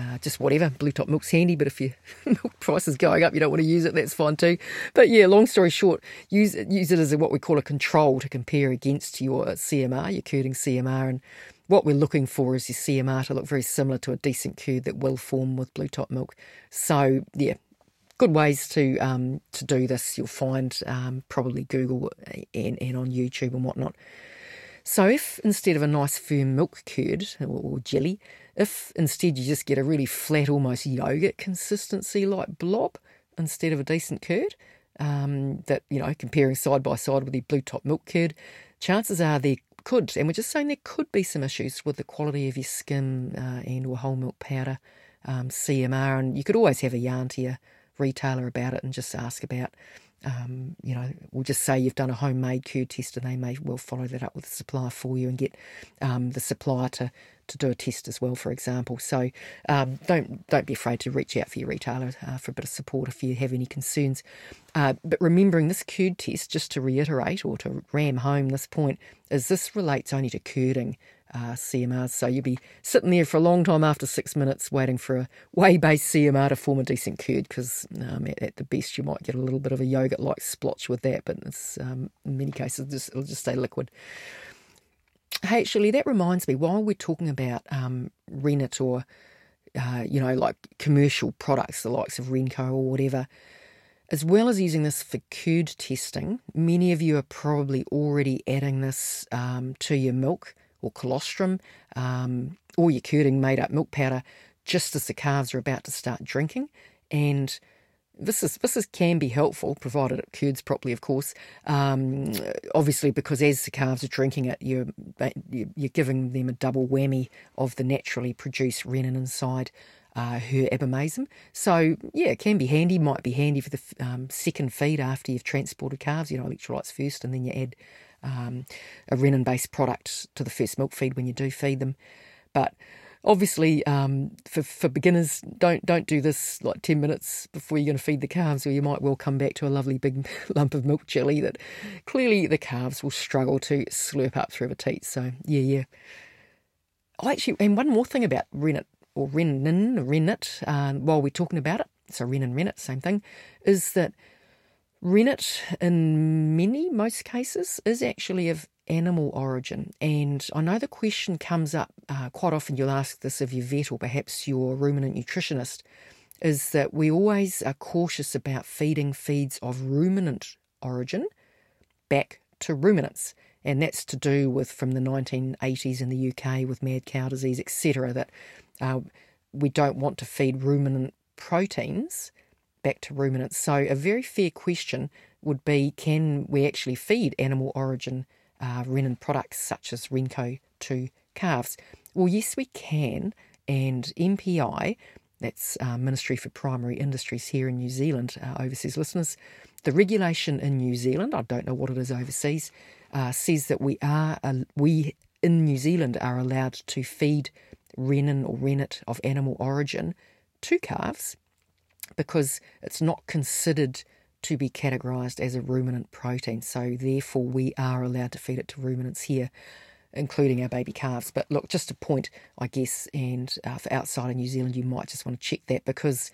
Uh, just whatever. Blue top milk's handy, but if your milk price is going up, you don't want to use it. That's fine too. But yeah, long story short, use it, use it as a, what we call a control to compare against your CMR, your curding CMR, and what we're looking for is your CMR to look very similar to a decent curd that will form with blue top milk. So yeah, good ways to um, to do this. You'll find um, probably Google and, and on YouTube and whatnot. So if instead of a nice firm milk curd or jelly, if instead you just get a really flat, almost yogurt consistency like blob instead of a decent curd, um, that, you know, comparing side by side with the blue top milk curd, chances are there could, and we're just saying there could be some issues with the quality of your skim uh, and or whole milk powder um, CMR, and you could always have a yarn to your retailer about it and just ask about Um, you know, we'll just say you've done a homemade curd test, and they may well follow that up with a supplier for you and get um, the supplier to to do a test as well, for example. So um, don't don't be afraid to reach out for your retailer uh, for a bit of support if you have any concerns. Uh, but remembering this curd test, just to reiterate or to ram home this point, is this relates only to curding. Uh, CMRs. So you'll be sitting there for a long time after six minutes waiting for a whey based CMR to form a decent curd because um, at, at, the best you might get a little bit of a yogurt like splotch with that, but um, in many cases just, it'll just stay liquid. Hey, actually, that reminds me, while we're talking about um, rennet or, uh, you know, like commercial products, the likes of Renco or whatever, as well as using this for curd testing, many of you are probably already adding this um, to your milk or colostrum um, or your curding made up milk powder just as the calves are about to start drinking. And this is this is can be helpful, provided it curds properly, of course. Um, obviously, because as the calves are drinking it, you're you're giving them a double whammy of the naturally produced rennin inside uh, her abomasum. So yeah, it can be handy. Might be handy for the um, second feed after you've transported calves. You know, electrolytes first, and then you add um, a rennin based product to the first milk feed when you do feed them. But obviously um, for, for beginners don't don't do this like 10 minutes before you're going to feed the calves or you might well come back to a lovely big lump of milk jelly that clearly the calves will struggle to slurp up through the teat so yeah yeah I actually and one more thing about rennet or rennin rennet uh, while we're talking about it so rennin rennet same thing is that rennet in many most cases is actually of animal origin. And I know the question comes up uh, quite often, you'll ask this of your vet or perhaps your ruminant nutritionist, is that we always are cautious about feeding feeds of ruminant origin back to ruminants. And that's to do with from the 1980s in the UK with mad cow disease, etc., that uh, we don't want to feed ruminant proteins back to ruminants. So, a very fair question would be can we actually feed animal origin uh, rennin products such as Renco to calves? Well, yes, we can. And MPI, that's uh, Ministry for Primary Industries here in New Zealand, uh, overseas listeners, the regulation in New Zealand, I don't know what it is overseas, uh, says that we are we in New Zealand are allowed to feed rennin or rennet of animal origin to calves because it's not considered to be categorised as a ruminant protein. So, therefore, we are allowed to feed it to ruminants here, including our baby calves. But look, just a point, I guess, and uh, for outside of New Zealand, you might just want to check that because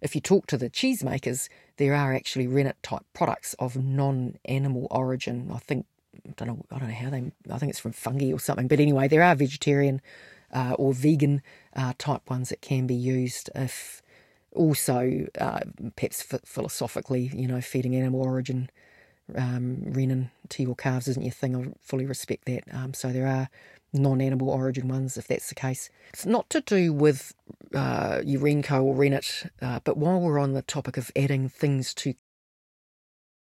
if you talk to the cheesemakers, there are actually rennet type products of non animal origin. I think, I don't know, I don't know how they, I think it's from fungi or something. But anyway, there are vegetarian uh, or vegan uh, type ones that can be used if also, uh, perhaps philosophically, you know, feeding animal origin um, rennin to your calves isn't your thing. I fully respect that. Um, so there are non-animal origin ones if that's the case. It's not to do with uh, your Renco or rennet, uh, but while we're on the topic of adding things to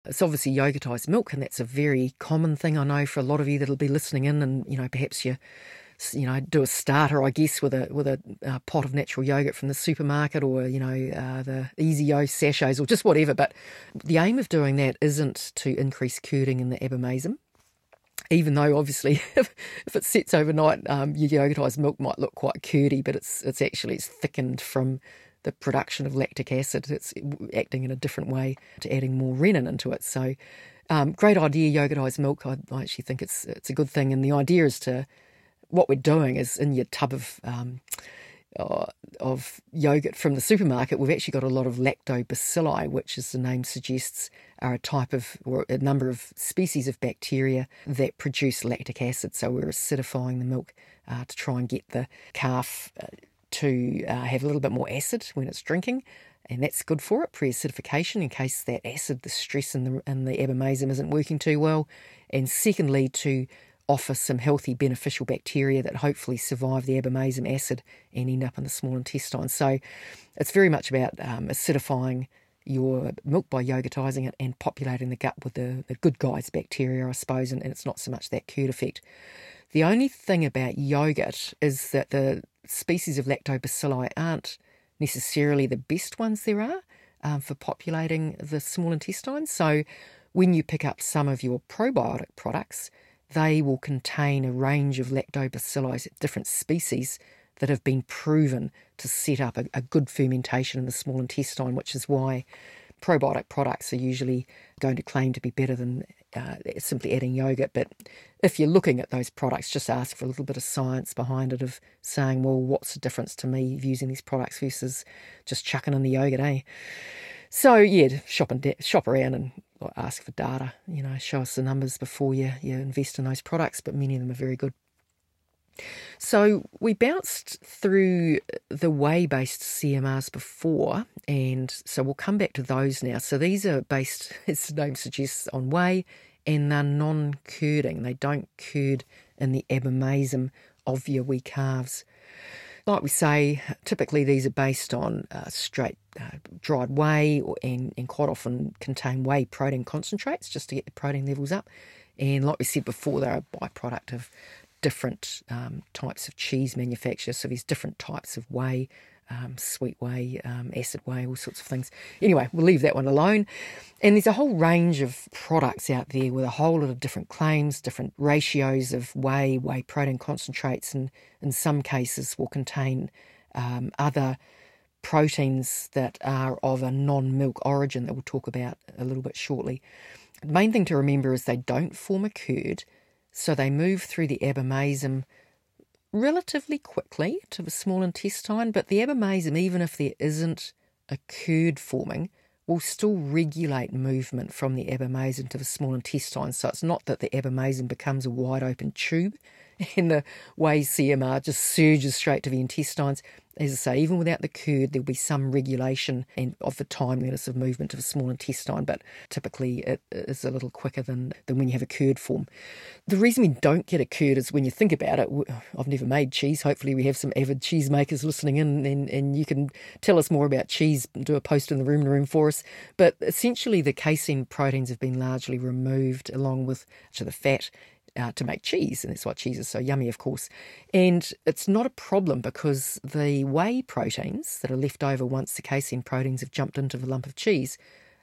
it's obviously yogurtized milk, and that's a very common thing I know for a lot of you that'll be listening in, and you know perhaps you're you know, do a starter, I guess, with a with a, a pot of natural yogurt from the supermarket, or you know, uh, the EasiYo sachets, or just whatever. But the aim of doing that isn't to increase curding in the abomasum. Even though obviously, if, if it sits overnight, um, your yogurtized milk might look quite curdy, but it's it's actually it's thickened from the production of lactic acid. It's acting in a different way to adding more rennin into it. So, um, great idea, yogurtized milk. I, I, actually think it's it's a good thing, and the idea is to what we're doing is in your tub of um, uh, of yogurt from the supermarket, we've actually got a lot of lactobacilli, which, as the name suggests, are a type of or a number of species of bacteria that produce lactic acid. So we're acidifying the milk uh, to try and get the calf uh, to uh, have a little bit more acid when it's drinking. And that's good for it, pre-acidification, in case that acid, the stress in the in the abomasum isn't working too well. And secondly, to offer some healthy beneficial bacteria that hopefully survive the abomasum acid and end up in the small intestine. So it's very much about um, acidifying your milk by yogurtizing it and populating the gut with the, the good guys bacteria, I suppose, and, and it's not so much that curd effect. The only thing about yogurt is that the species of lactobacilli aren't necessarily the best ones there are. um, for populating the small intestine. So when you pick up some of your probiotic products, they will contain a range of lactobacilli, different species that have been proven to set up a, a good fermentation in the small intestine, which is why probiotic products are usually going to claim to be better than uh, simply adding yogurt. But if you're looking at those products, just ask for a little bit of science behind it of saying, well, what's the difference to me of using these products versus just chucking in the yogurt, eh? So yeah, shop and shop around and ask for data. You know, show us the numbers before you you invest in those products. But many of them are very good. So we bounced through the whey based CMRs before, and so we'll come back to those now. So these are based, as the name suggests, on whey, and they're non curding. They don't curd in the abomasum of your wee calves. Like we say, typically these are based on uh, straight uh, dried whey and, and quite often contain whey protein concentrates just to get the protein levels up. And like we said before, they're a byproduct of different um, types of cheese manufacturers. So there's different types of whey, um, sweet whey, um, acid whey, all sorts of things. Anyway, we'll leave that one alone. And there's a whole range of products out there with a whole lot of different claims, different ratios of whey, whey protein concentrates, and in some cases will contain um, other proteins that are of a non milk origin that we'll talk about a little bit shortly. The main thing to remember is they don't form a curd so they move through the abomasum relatively quickly to the small intestine, but the abomasum, even if there isn't a curd forming, will still regulate movement from the abomasum to the small intestine. So it's not that the abomasum becomes a wide open tube and the way CMR just surges straight to the intestines as I say, even without the curd, there'll be some regulation and of the timeliness of movement of a small intestine, but typically it is a little quicker than, than when you have a curd form. The reason we don't get a curd is when you think about it, I've never made cheese. Hopefully, we have some avid cheesemakers listening in and, and you can tell us more about cheese, do a post in the room room for us. But essentially, the casein proteins have been largely removed along with the fat uh, to make cheese, and that's why cheese is so yummy, of course. And it's not a problem because the whey proteins that are left over once the casein proteins have jumped into the lump of cheese,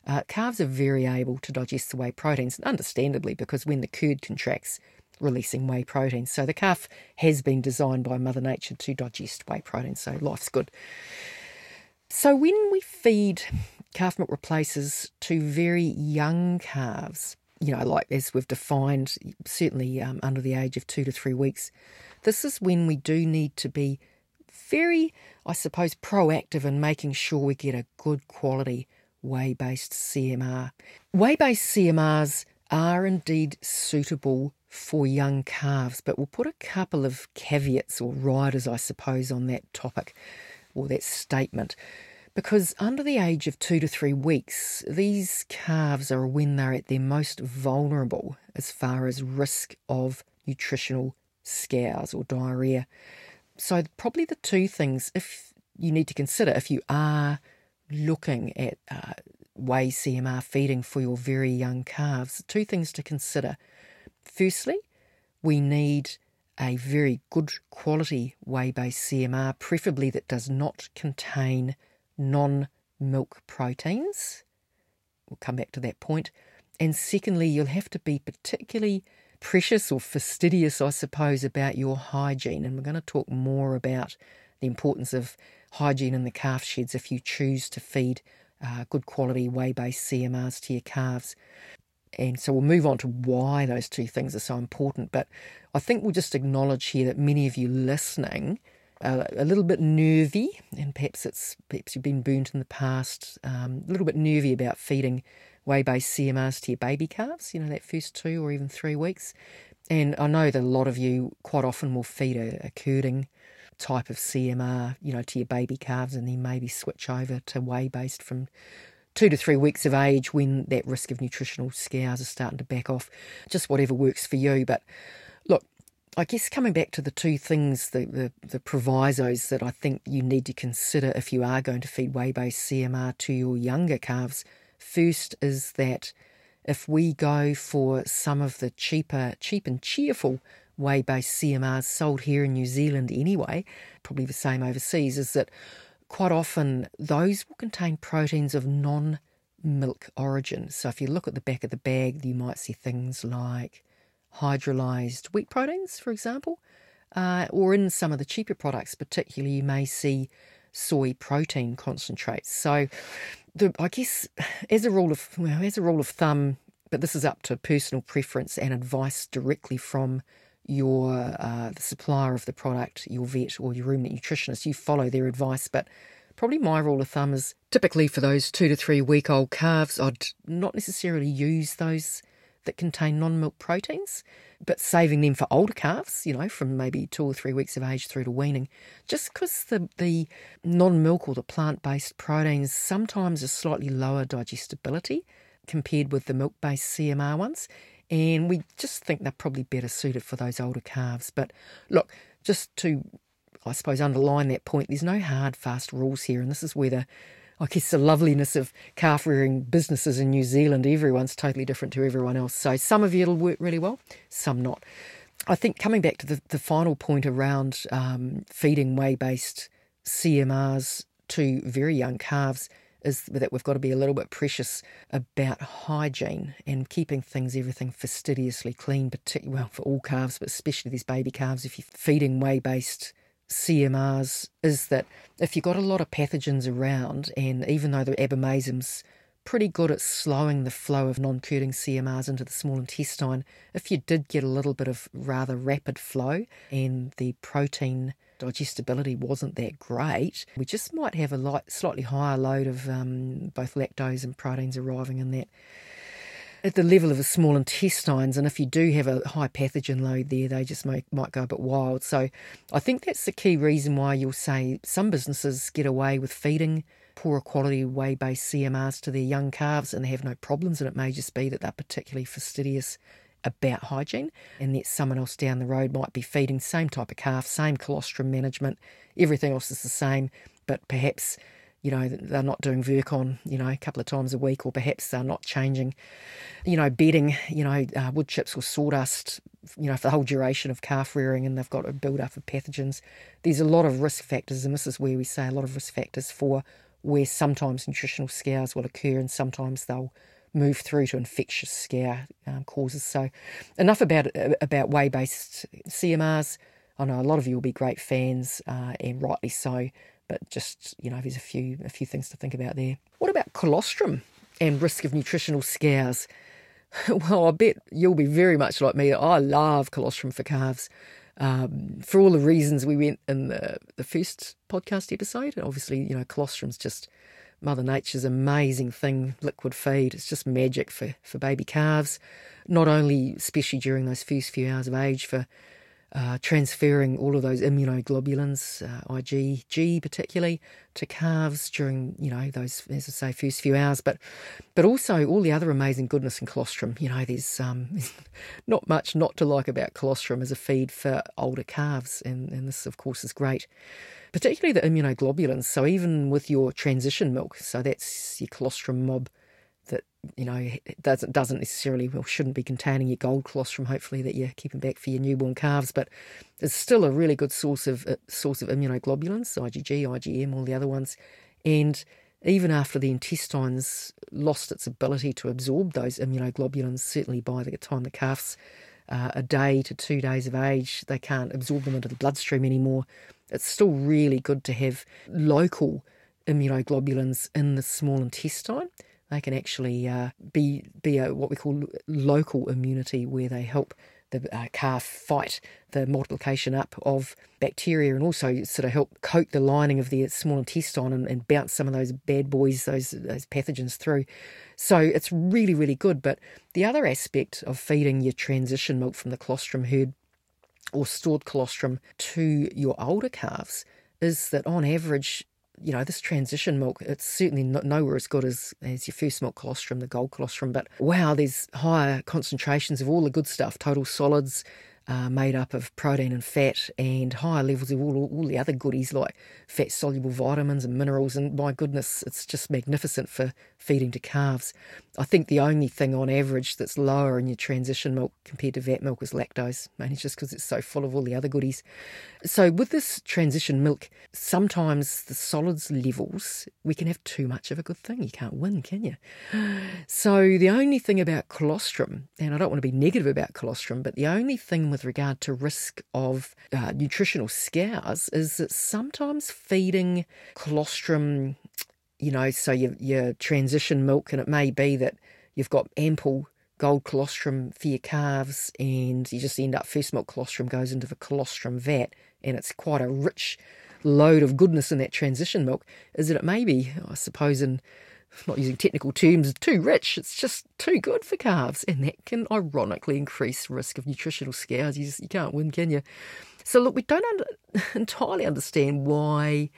uh, calves are very able to digest the whey proteins, understandably, because when the curd contracts, releasing whey proteins. So the calf has been designed by Mother Nature to digest whey proteins, so life's good. So when we feed calf milk replacers to very young calves, you know, like as we've defined, certainly um, under the age of two to three weeks, this is when we do need to be very, I suppose, proactive in making sure we get a good quality whey based CMR. Whey based CMRs are indeed suitable for young calves, but we'll put a couple of caveats or riders, I suppose, on that topic or that statement because under the age of two to three weeks, these calves are when they're at their most vulnerable as far as risk of nutritional scours or diarrhea. So, probably the two things if you need to consider if you are looking at uh, whey CMR feeding for your very young calves, two things to consider. Firstly, we need a very good quality whey based CMR, preferably that does not contain non milk proteins. We'll come back to that point. And secondly, you'll have to be particularly precious or fastidious, I suppose, about your hygiene. And we're going to talk more about the importance of hygiene in the calf sheds if you choose to feed uh, good quality whey based CMRs to your calves. And so we'll move on to why those two things are so important. But I think we'll just acknowledge here that many of you listening a, little bit nervy, and perhaps it's perhaps you've been burnt in the past, um, a little bit nervy about feeding whey-based CMRs to your baby calves. You know that first two or even three weeks, and I know that a lot of you quite often will feed a, a curding type of CMR, you know, to your baby calves, and then maybe switch over to whey-based from two to three weeks of age when that risk of nutritional scours is starting to back off. Just whatever works for you, but I guess coming back to the two things, the, the, the, provisos that I think you need to consider if you are going to feed whey based CMR to your younger calves. First is that if we go for some of the cheaper, cheap and cheerful whey based CMRs sold here in New Zealand anyway, probably the same overseas, is that quite often those will contain proteins of non milk origin. So if you look at the back of the bag, you might see things like hydrolyzed wheat proteins, for example, uh, or in some of the cheaper products, particularly, you may see soy protein concentrates. So, the, I guess as a rule of well, as a rule of thumb, but this is up to personal preference and advice directly from your uh, the supplier of the product, your vet or your ruminant nutritionist. You follow their advice, but probably my rule of thumb is typically for those two to three week old calves, I'd not necessarily use those that contain non milk proteins, but saving them for older calves, you know, from maybe two or three weeks of age through to weaning, just because the, the non milk or the plant based proteins sometimes are slightly lower digestibility compared with the milk based CMR ones. And we just think they're probably better suited for those older calves. But look, just to, I suppose, underline that point, there's no hard, fast rules here. And this is where the I guess the loveliness of calf rearing businesses in New Zealand, everyone's totally different to everyone else. So some of you it'll work really well, some not. I think coming back to the, the final point around um, feeding whey based CMRs to very young calves is that we've got to be a little bit precious about hygiene and keeping things, everything fastidiously clean, particularly well for all calves, but especially these baby calves. If you're feeding whey based CMRs is that if you've got a lot of pathogens around, and even though the abomasum's pretty good at slowing the flow of non curding CMRs into the small intestine, if you did get a little bit of rather rapid flow and the protein digestibility wasn't that great, we just might have a light, slightly higher load of um, both lactose and proteins arriving in that at the level of the small intestines. And if you do have a high pathogen load there, they just may, might go a bit wild. So I think that's the key reason why you'll say some businesses get away with feeding poorer quality whey based CMRs to their young calves and they have no problems. And it may just be that they're particularly fastidious about hygiene and that someone else down the road might be feeding same type of calf, same colostrum management, everything else is the same, but perhaps you know, they're not doing Virkon, you know, a couple of times a week, or perhaps they're not changing, you know, bedding, you know, uh, wood chips or sawdust, you know, for the whole duration of calf rearing and they've got a build up of pathogens. There's a lot of risk factors, and this is where we say a lot of risk factors for where sometimes nutritional scours will occur and sometimes they'll move through to infectious scour um, causes. So, enough about about whey based CMRs. I know a lot of you will be great fans, uh, and rightly so. But just you know, there's a few a few things to think about there. What about colostrum and risk of nutritional scours? well, I bet you'll be very much like me. I love colostrum for calves. Um, for all the reasons we went in the, the first podcast episode. And Obviously, you know, colostrum's just Mother Nature's amazing thing, liquid feed. It's just magic for, for baby calves, not only, especially during those first few hours of age, for uh, transferring all of those immunoglobulins, uh, IgG particularly, to calves during you know those as I say first few hours, but but also all the other amazing goodness in colostrum. You know, there's um, not much not to like about colostrum as a feed for older calves, and, and this of course is great. Particularly the immunoglobulins. So even with your transition milk, so that's your colostrum mob that you know doesn't doesn't necessarily well shouldn't be containing your gold colostrum. Hopefully that you're keeping back for your newborn calves, but it's still a really good source of uh, source of immunoglobulins, IgG, IgM, all the other ones, and even after the intestines lost its ability to absorb those immunoglobulins, certainly by the time the calf's uh, a day to two days of age, they can't absorb them into the bloodstream anymore. It's still really good to have local immunoglobulins in the small intestine they can actually uh, be be a, what we call local immunity, where they help the uh, calf fight the multiplication up of bacteria and also sort of help coat the lining of the small intestine and, and, bounce some of those bad boys, those those pathogens through. So it's really really good. But the other aspect of feeding your transition milk from the colostrum herd or stored colostrum to your older calves is that on average you know, this transition milk, it's certainly not nowhere as good as, as your first milk colostrum, the gold colostrum. But wow, there's higher concentrations of all the good stuff, total solids, uh, made up of protein and fat and higher levels of all, all the other goodies like fat soluble vitamins and minerals. And my goodness, it's just magnificent for feeding to calves. I think the only thing on average that's lower in your transition milk compared to vat milk is lactose, mainly just because it's so full of all the other goodies. So, with this transition milk, sometimes the solids levels, we can have too much of a good thing. You can't win, can you? So, the only thing about colostrum, and I don't want to be negative about colostrum, but the only thing with regard to risk of uh, nutritional scours is that sometimes feeding colostrum, you know, so your, your transition milk, and it may be that you've got ample gold colostrum for your calves, and you just end up first milk colostrum goes into the colostrum vat, and it's quite a rich load of goodness in that transition milk. Is that it may be, I suppose, in not using technical terms, too rich. It's just too good for calves, and that can ironically increase risk of nutritional scours. You, just, you can't win, can you? So look, we don't under, entirely understand why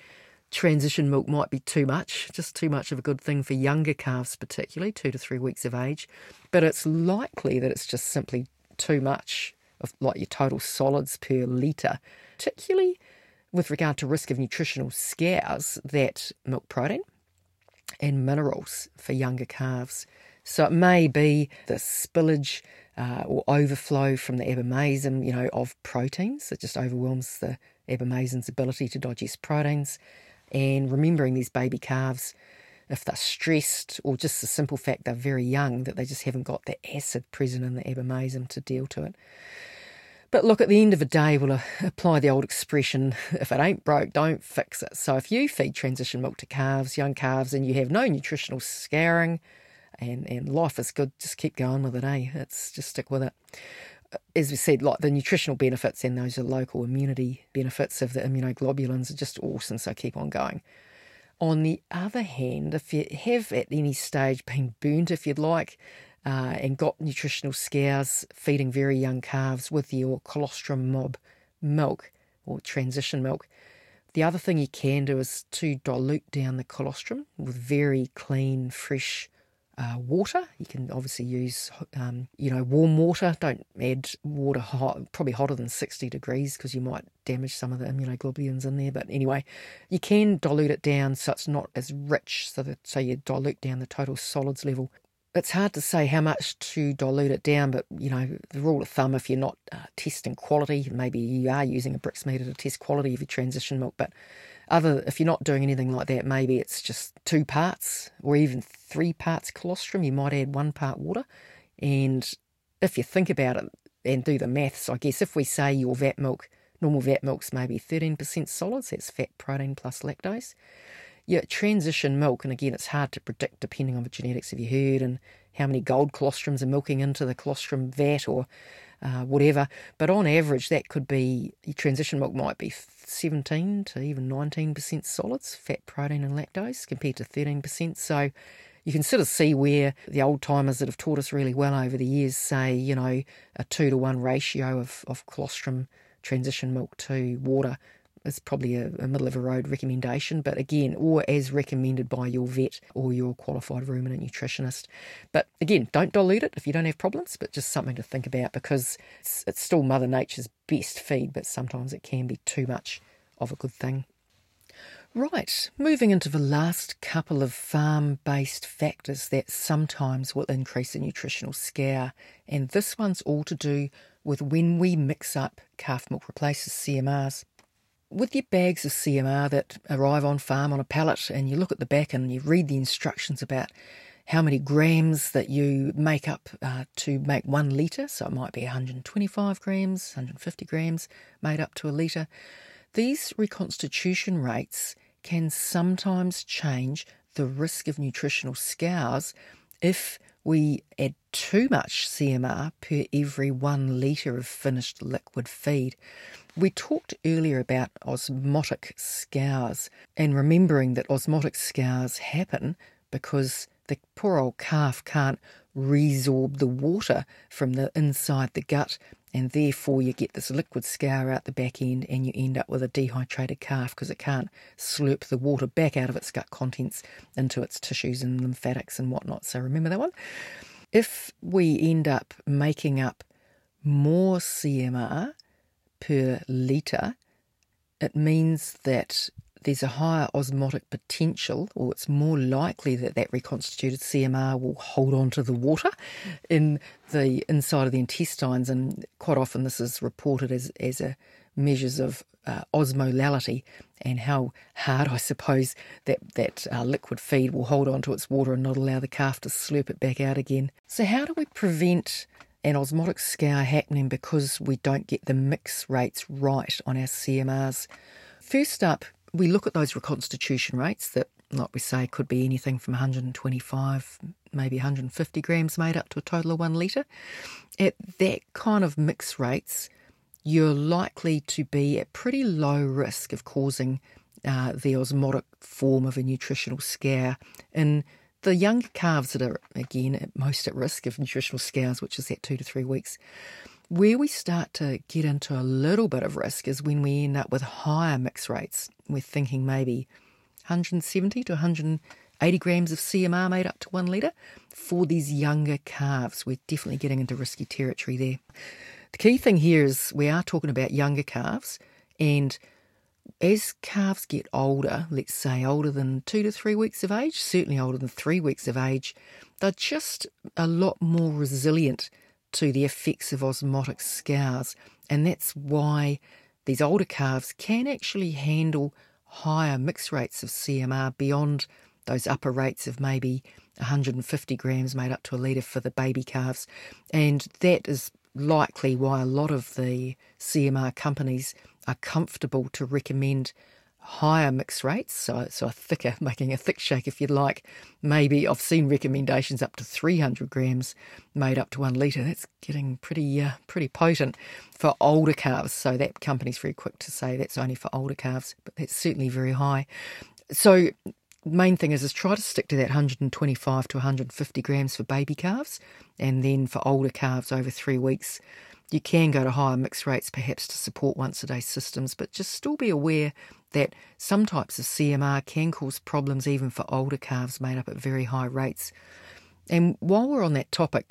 transition milk might be too much, just too much of a good thing for younger calves, particularly two to three weeks of age. But it's likely that it's just simply too much of like your total solids per litre, particularly with regard to risk of nutritional scours, that milk protein and minerals for younger calves. So it may be the spillage uh, or overflow from the abomasum, you know, of proteins. It just overwhelms the abomasum's ability to digest proteins. And remembering these baby calves, if they're stressed or just the simple fact they're very young, that they just haven't got the acid present in the abomasum to deal to it. But look, at the end of the day, we'll uh, apply the old expression if it ain't broke, don't fix it. So if you feed transition milk to calves, young calves, and you have no nutritional scouring and, and life is good, just keep going with it, eh? It's just stick with it. Uh, as we said, like the nutritional benefits and those are local immunity benefits of the immunoglobulins are just awesome, so keep on going. On the other hand, if you have at any stage been burnt, if you'd like, uh, and got nutritional scours feeding very young calves with your colostrum mob milk or transition milk. The other thing you can do is to dilute down the colostrum with very clean, fresh uh, water. You can obviously use, um, you know, warm water. Don't add water hot, probably hotter than 60 degrees because you might damage some of the immunoglobulins in there. But anyway, you can dilute it down so it's not as rich, so that so you dilute down the total solids level it's hard to say how much to dilute it down, but you know, the rule of thumb, if you're not uh, testing quality, maybe you are using a Brix meter to test quality of your transition milk, but other if you're not doing anything like that, maybe it's just two parts or even three parts colostrum. You might add one part water, and if you think about it and do the maths, I guess if we say your vat milk, normal vat milk's maybe 13% solids, that's fat, protein plus lactose yeah, transition milk, and again, it's hard to predict depending on the genetics of your herd and how many gold colostrums are milking into the colostrum vat or uh, whatever. But on average, that could be your transition milk might be 17 to even 19% solids, fat, protein, and lactose, compared to 13%. So you can sort of see where the old timers that have taught us really well over the years say, you know, a two to one ratio of, of colostrum transition milk to water it's probably a, a, middle of a road recommendation, but again, or as recommended by your vet or your qualified ruminant nutritionist. But again, don't dilute it if you don't have problems, but just something to think about because it's, it's still Mother Nature's best feed, but sometimes it can be too much of a good thing. Right, moving into the last couple of farm based factors that sometimes will increase the nutritional scour, and this one's all to do with when we mix up calf milk replacers CMRs with your bags of CMR that arrive on farm on a pallet, and you look at the back and you read the instructions about how many grams that you make up uh, to make one litre, so it might be 125 grams, 150 grams made up to a litre. These reconstitution rates can sometimes change the risk of nutritional scours if we add too much CMR per every one litre of finished liquid feed. We talked earlier about osmotic scours and remembering that osmotic scours happen because the poor old calf can't resorb the water from the inside the gut and therefore you get this liquid scour out the back end and you end up with a dehydrated calf because it can't slurp the water back out of its gut contents into its tissues and lymphatics and whatnot. So remember that one. If we end up making up more CMR per litre, it means that there's a higher osmotic potential, or it's more likely that that reconstituted CMR will hold on to the water in the inside of the intestines. And quite often, this is reported as, as a measures of uh, osmolality and how hard, I suppose, that that uh, liquid feed will hold on to its water and not allow the calf to slurp it back out again. So, how do we prevent an osmotic scour happening because we don't get the mix rates right on our CMRs? First up, we look at those reconstitution rates that, like we say, could be anything from 125, maybe 150 grams made up to a total of one litre. At that kind of mix rates, you're likely to be at pretty low risk of causing uh, the osmotic form of a nutritional scour in the younger calves that are, again, at most at risk of nutritional scours, which is at two to three weeks. Where we start to get into a little bit of risk is when we end up with higher mix rates. We're thinking maybe 170 to 180 grams of CMR made up to one litre. For these younger calves, we're definitely getting into risky territory there. The key thing here is we are talking about younger calves, and as calves get older, let's say older than two to three weeks of age, certainly older than three weeks of age, they're just a lot more resilient to the effects of osmotic scours, and that's why these older calves can actually handle higher mix rates of CMR beyond those upper rates of maybe 150 grams made up to a litre for the baby calves. And that is likely why a lot of the CMR companies are comfortable to recommend higher mix rates, so so a thicker, making a thick shake if you'd like. Maybe I've seen recommendations up to 300 grams made up to one litre. That's getting pretty uh, pretty potent for older calves. So that company's very quick to say that's only for older calves, but that's certainly very high. So main thing is is try to stick to that 125 to 150 grams for baby calves, and then for older calves over three weeks, you can go to higher mix rates perhaps to support once a day systems, but just still be aware that some types of CMR can cause problems even for older calves made up at very high rates. And while we're on that topic,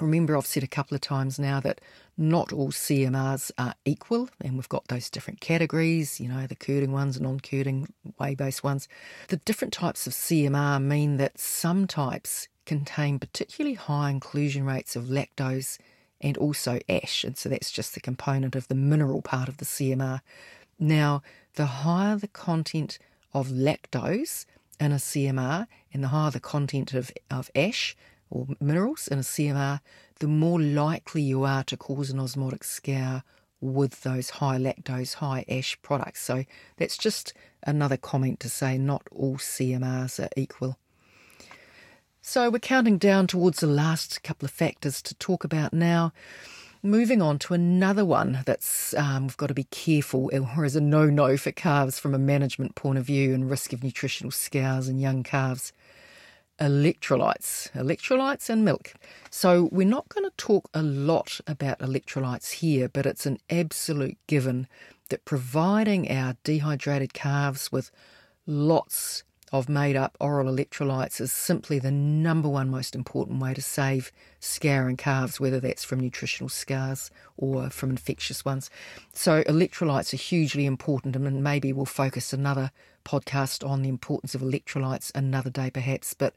remember I've said a couple of times now that not all CMRs are equal, and we've got those different categories, you know, the curding ones, non curding, whey based ones. The different types of CMR mean that some types contain particularly high inclusion rates of lactose and also ash, and so that's just the component of the mineral part of the CMR. Now, the higher the content of lactose in a CMR and the higher the content of, of ash or minerals in a CMR, the more likely you are to cause an osmotic scour with those high lactose, high ash products. So that's just another comment to say not all CMRs are equal. So we're counting down towards the last couple of factors to talk about now. Moving on to another one that's um, we've got to be careful, or is a no-no for calves from a management point of view, and risk of nutritional scours in young calves electrolytes, electrolytes and milk. So we're not going to talk a lot about electrolytes here, but it's an absolute given that providing our dehydrated calves with lots of made up oral electrolytes is simply the number one most important way to save scouring calves, whether that's from nutritional scours or from infectious ones. So, electrolytes are hugely important, and maybe we'll focus another podcast on the importance of electrolytes another day, perhaps. But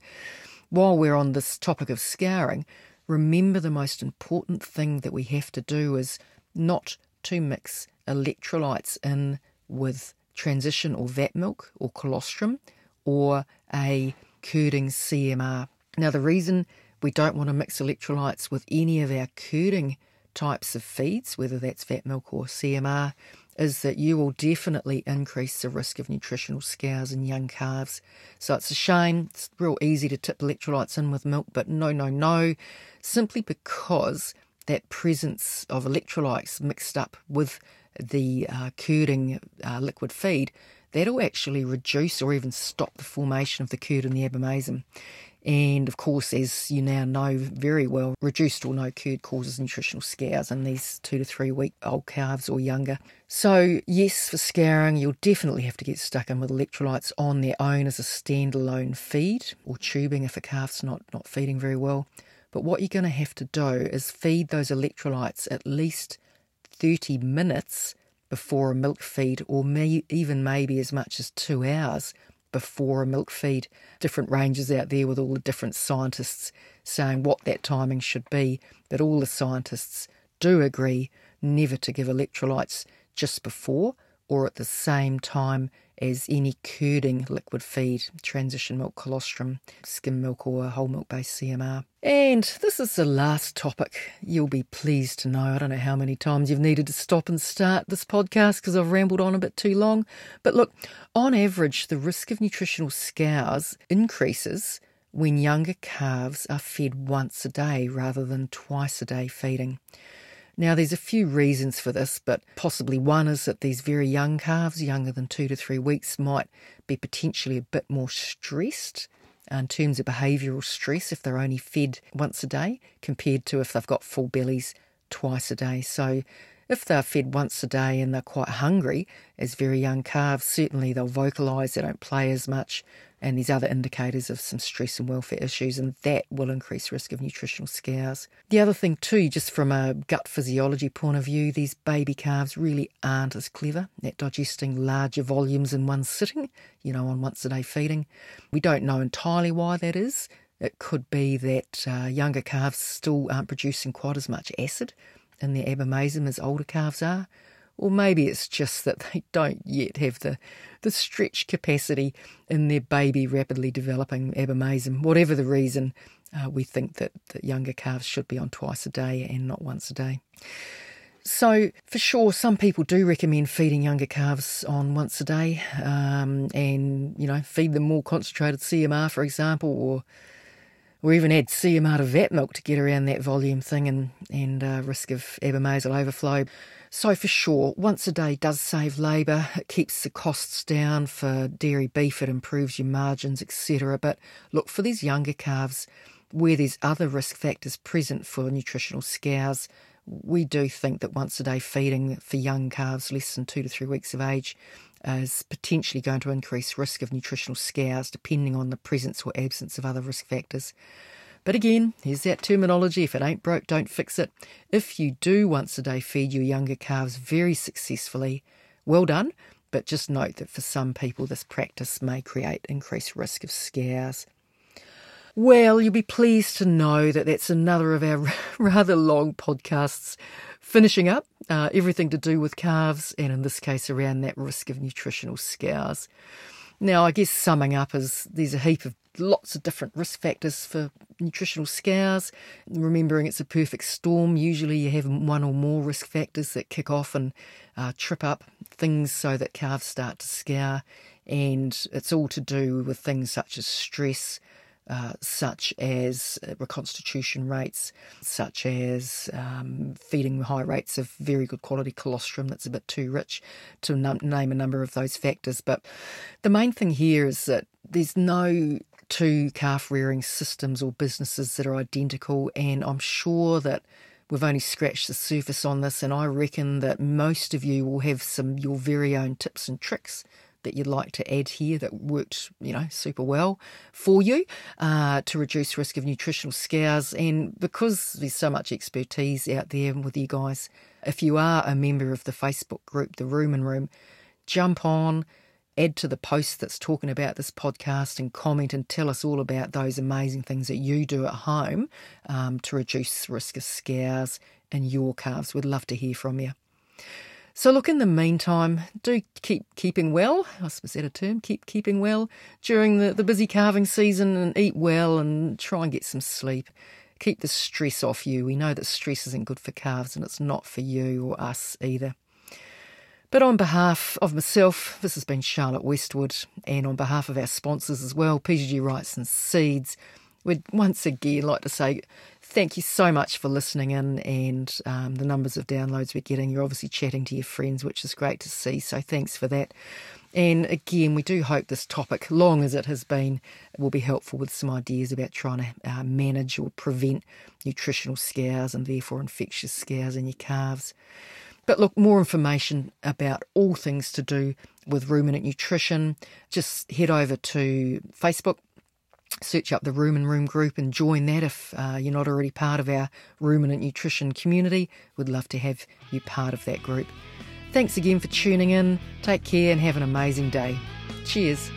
while we're on this topic of scouring, remember the most important thing that we have to do is not to mix electrolytes in with transition or vat milk or colostrum or a curding CMR. Now, the reason we don't want to mix electrolytes with any of our curding types of feeds, whether that's vat milk or CMR, is that you will definitely increase the risk of nutritional scours in young calves. So it's a shame. It's real easy to tip electrolytes in with milk, but no, no, no, simply because that presence of electrolytes mixed up with the uh, curding uh, liquid feed, that'll actually reduce or even stop the formation of the curd in the abomasum. And of course, as you now know very well, reduced or no curd causes nutritional scours in these two to three week old calves or younger. So, yes, for scouring, you'll definitely have to get stuck in with electrolytes on their own as a standalone feed or tubing if a calf's not, not feeding very well. But what you're going to have to do is feed those electrolytes at least 30 minutes before a milk feed, or may, even maybe as much as two hours before a milk feed. Different ranges out there with all the different scientists saying what that timing should be, but all the scientists do agree never to give electrolytes just before or at the same time as any curding liquid feed, transition milk colostrum, skim milk or whole milk based CMR. And this is the last topic you'll be pleased to know. I don't know how many times you've needed to stop and start this podcast because I've rambled on a bit too long. But look, on average, the risk of nutritional scours increases when younger calves are fed once a day rather than twice a day feeding. Now, there's a few reasons for this, but possibly one is that these very young calves, younger than two to three weeks, might be potentially a bit more stressed in terms of behavioural stress if they're only fed once a day compared to if they've got full bellies twice a day. So, if they're fed once a day and they're quite hungry as very young calves, certainly they'll vocalise, they don't play as much, and these other indicators of some stress and welfare issues, and that will increase risk of nutritional scours. The other thing, too, just from a gut physiology point of view, these baby calves really aren't as clever at digesting larger volumes in one sitting, you know, on once a day feeding. We don't know entirely why that is. It could be that uh, younger calves still aren't producing quite as much acid in their abomasum as older calves are. Or maybe it's just that they don't yet have the, the stretch capacity in their baby rapidly developing abomasum. Whatever the reason, uh, we think that, that younger calves should be on twice a day and not once a day. So, for sure, some people do recommend feeding younger calves on once a day um, and, you know, feed them more concentrated CMR, for example, or or even add CMR to vat milk to get around that volume thing and, and uh, risk of abomasal overflow. So, for sure, once a day does save labour, it keeps the costs down for dairy beef, it improves your margins, etc. But look, for these younger calves, where there's other risk factors present for nutritional scours, we do think that once a day feeding for young calves less than two to three weeks of age is potentially going to increase risk of nutritional scours depending on the presence or absence of other risk factors. But again, here's that terminology if it ain't broke, don't fix it. If you do once a day feed your younger calves very successfully, well done. But just note that for some people, this practice may create increased risk of scours. Well, you'll be pleased to know that that's another of our rather long podcasts finishing up. Uh, everything to do with calves, and in this case, around that risk of nutritional scours. Now, I guess summing up is there's a heap of lots of different risk factors for nutritional scours. Remembering it's a perfect storm, usually you have one or more risk factors that kick off and uh, trip up things so that calves start to scour, and it's all to do with things such as stress, uh, such as uh, reconstitution rates, such as um, feeding high rates of very good quality colostrum that's a bit too rich, to num- name a number of those factors. But the main thing here is that there's no two calf rearing systems or businesses that are identical, and I'm sure that we've only scratched the surface on this, and I reckon that most of you will have some your very own tips and tricks that you'd like to add here that worked, you know, super well for you uh, to reduce risk of nutritional scours. And because there's so much expertise out there with you guys, if you are a member of the Facebook group, the Room Rumen Room, jump on, add to the post that's talking about this podcast and comment and tell us all about those amazing things that you do at home um, to reduce risk of scours in your calves. We'd love to hear from you. So, look, in the meantime, do keep keeping well. I suppose that a term, keep keeping well during the, the busy calving season and eat well and try and get some sleep. Keep the stress off you. We know that stress isn't good for calves and it's not for you or us either. But on behalf of myself, this has been Charlotte Westwood, and on behalf of our sponsors as well, PGG Wrightson Seeds, we'd once again like to say thank you so much for listening in and um, the numbers of downloads we're getting. You're obviously chatting to your friends, which is great to see. So thanks for that. And again, we do hope this topic, long as it has been, will be helpful with some ideas about trying to uh, manage or prevent nutritional scours and therefore infectious scours in your calves. But look, more information about all things to do with ruminant nutrition, just head over to Facebook search up the Rumen Room group and join that if uh, you're not already part of our ruminant nutrition community. We'd love to have you part of that group. Thanks again for tuning in. Take care and have an amazing day. Cheers.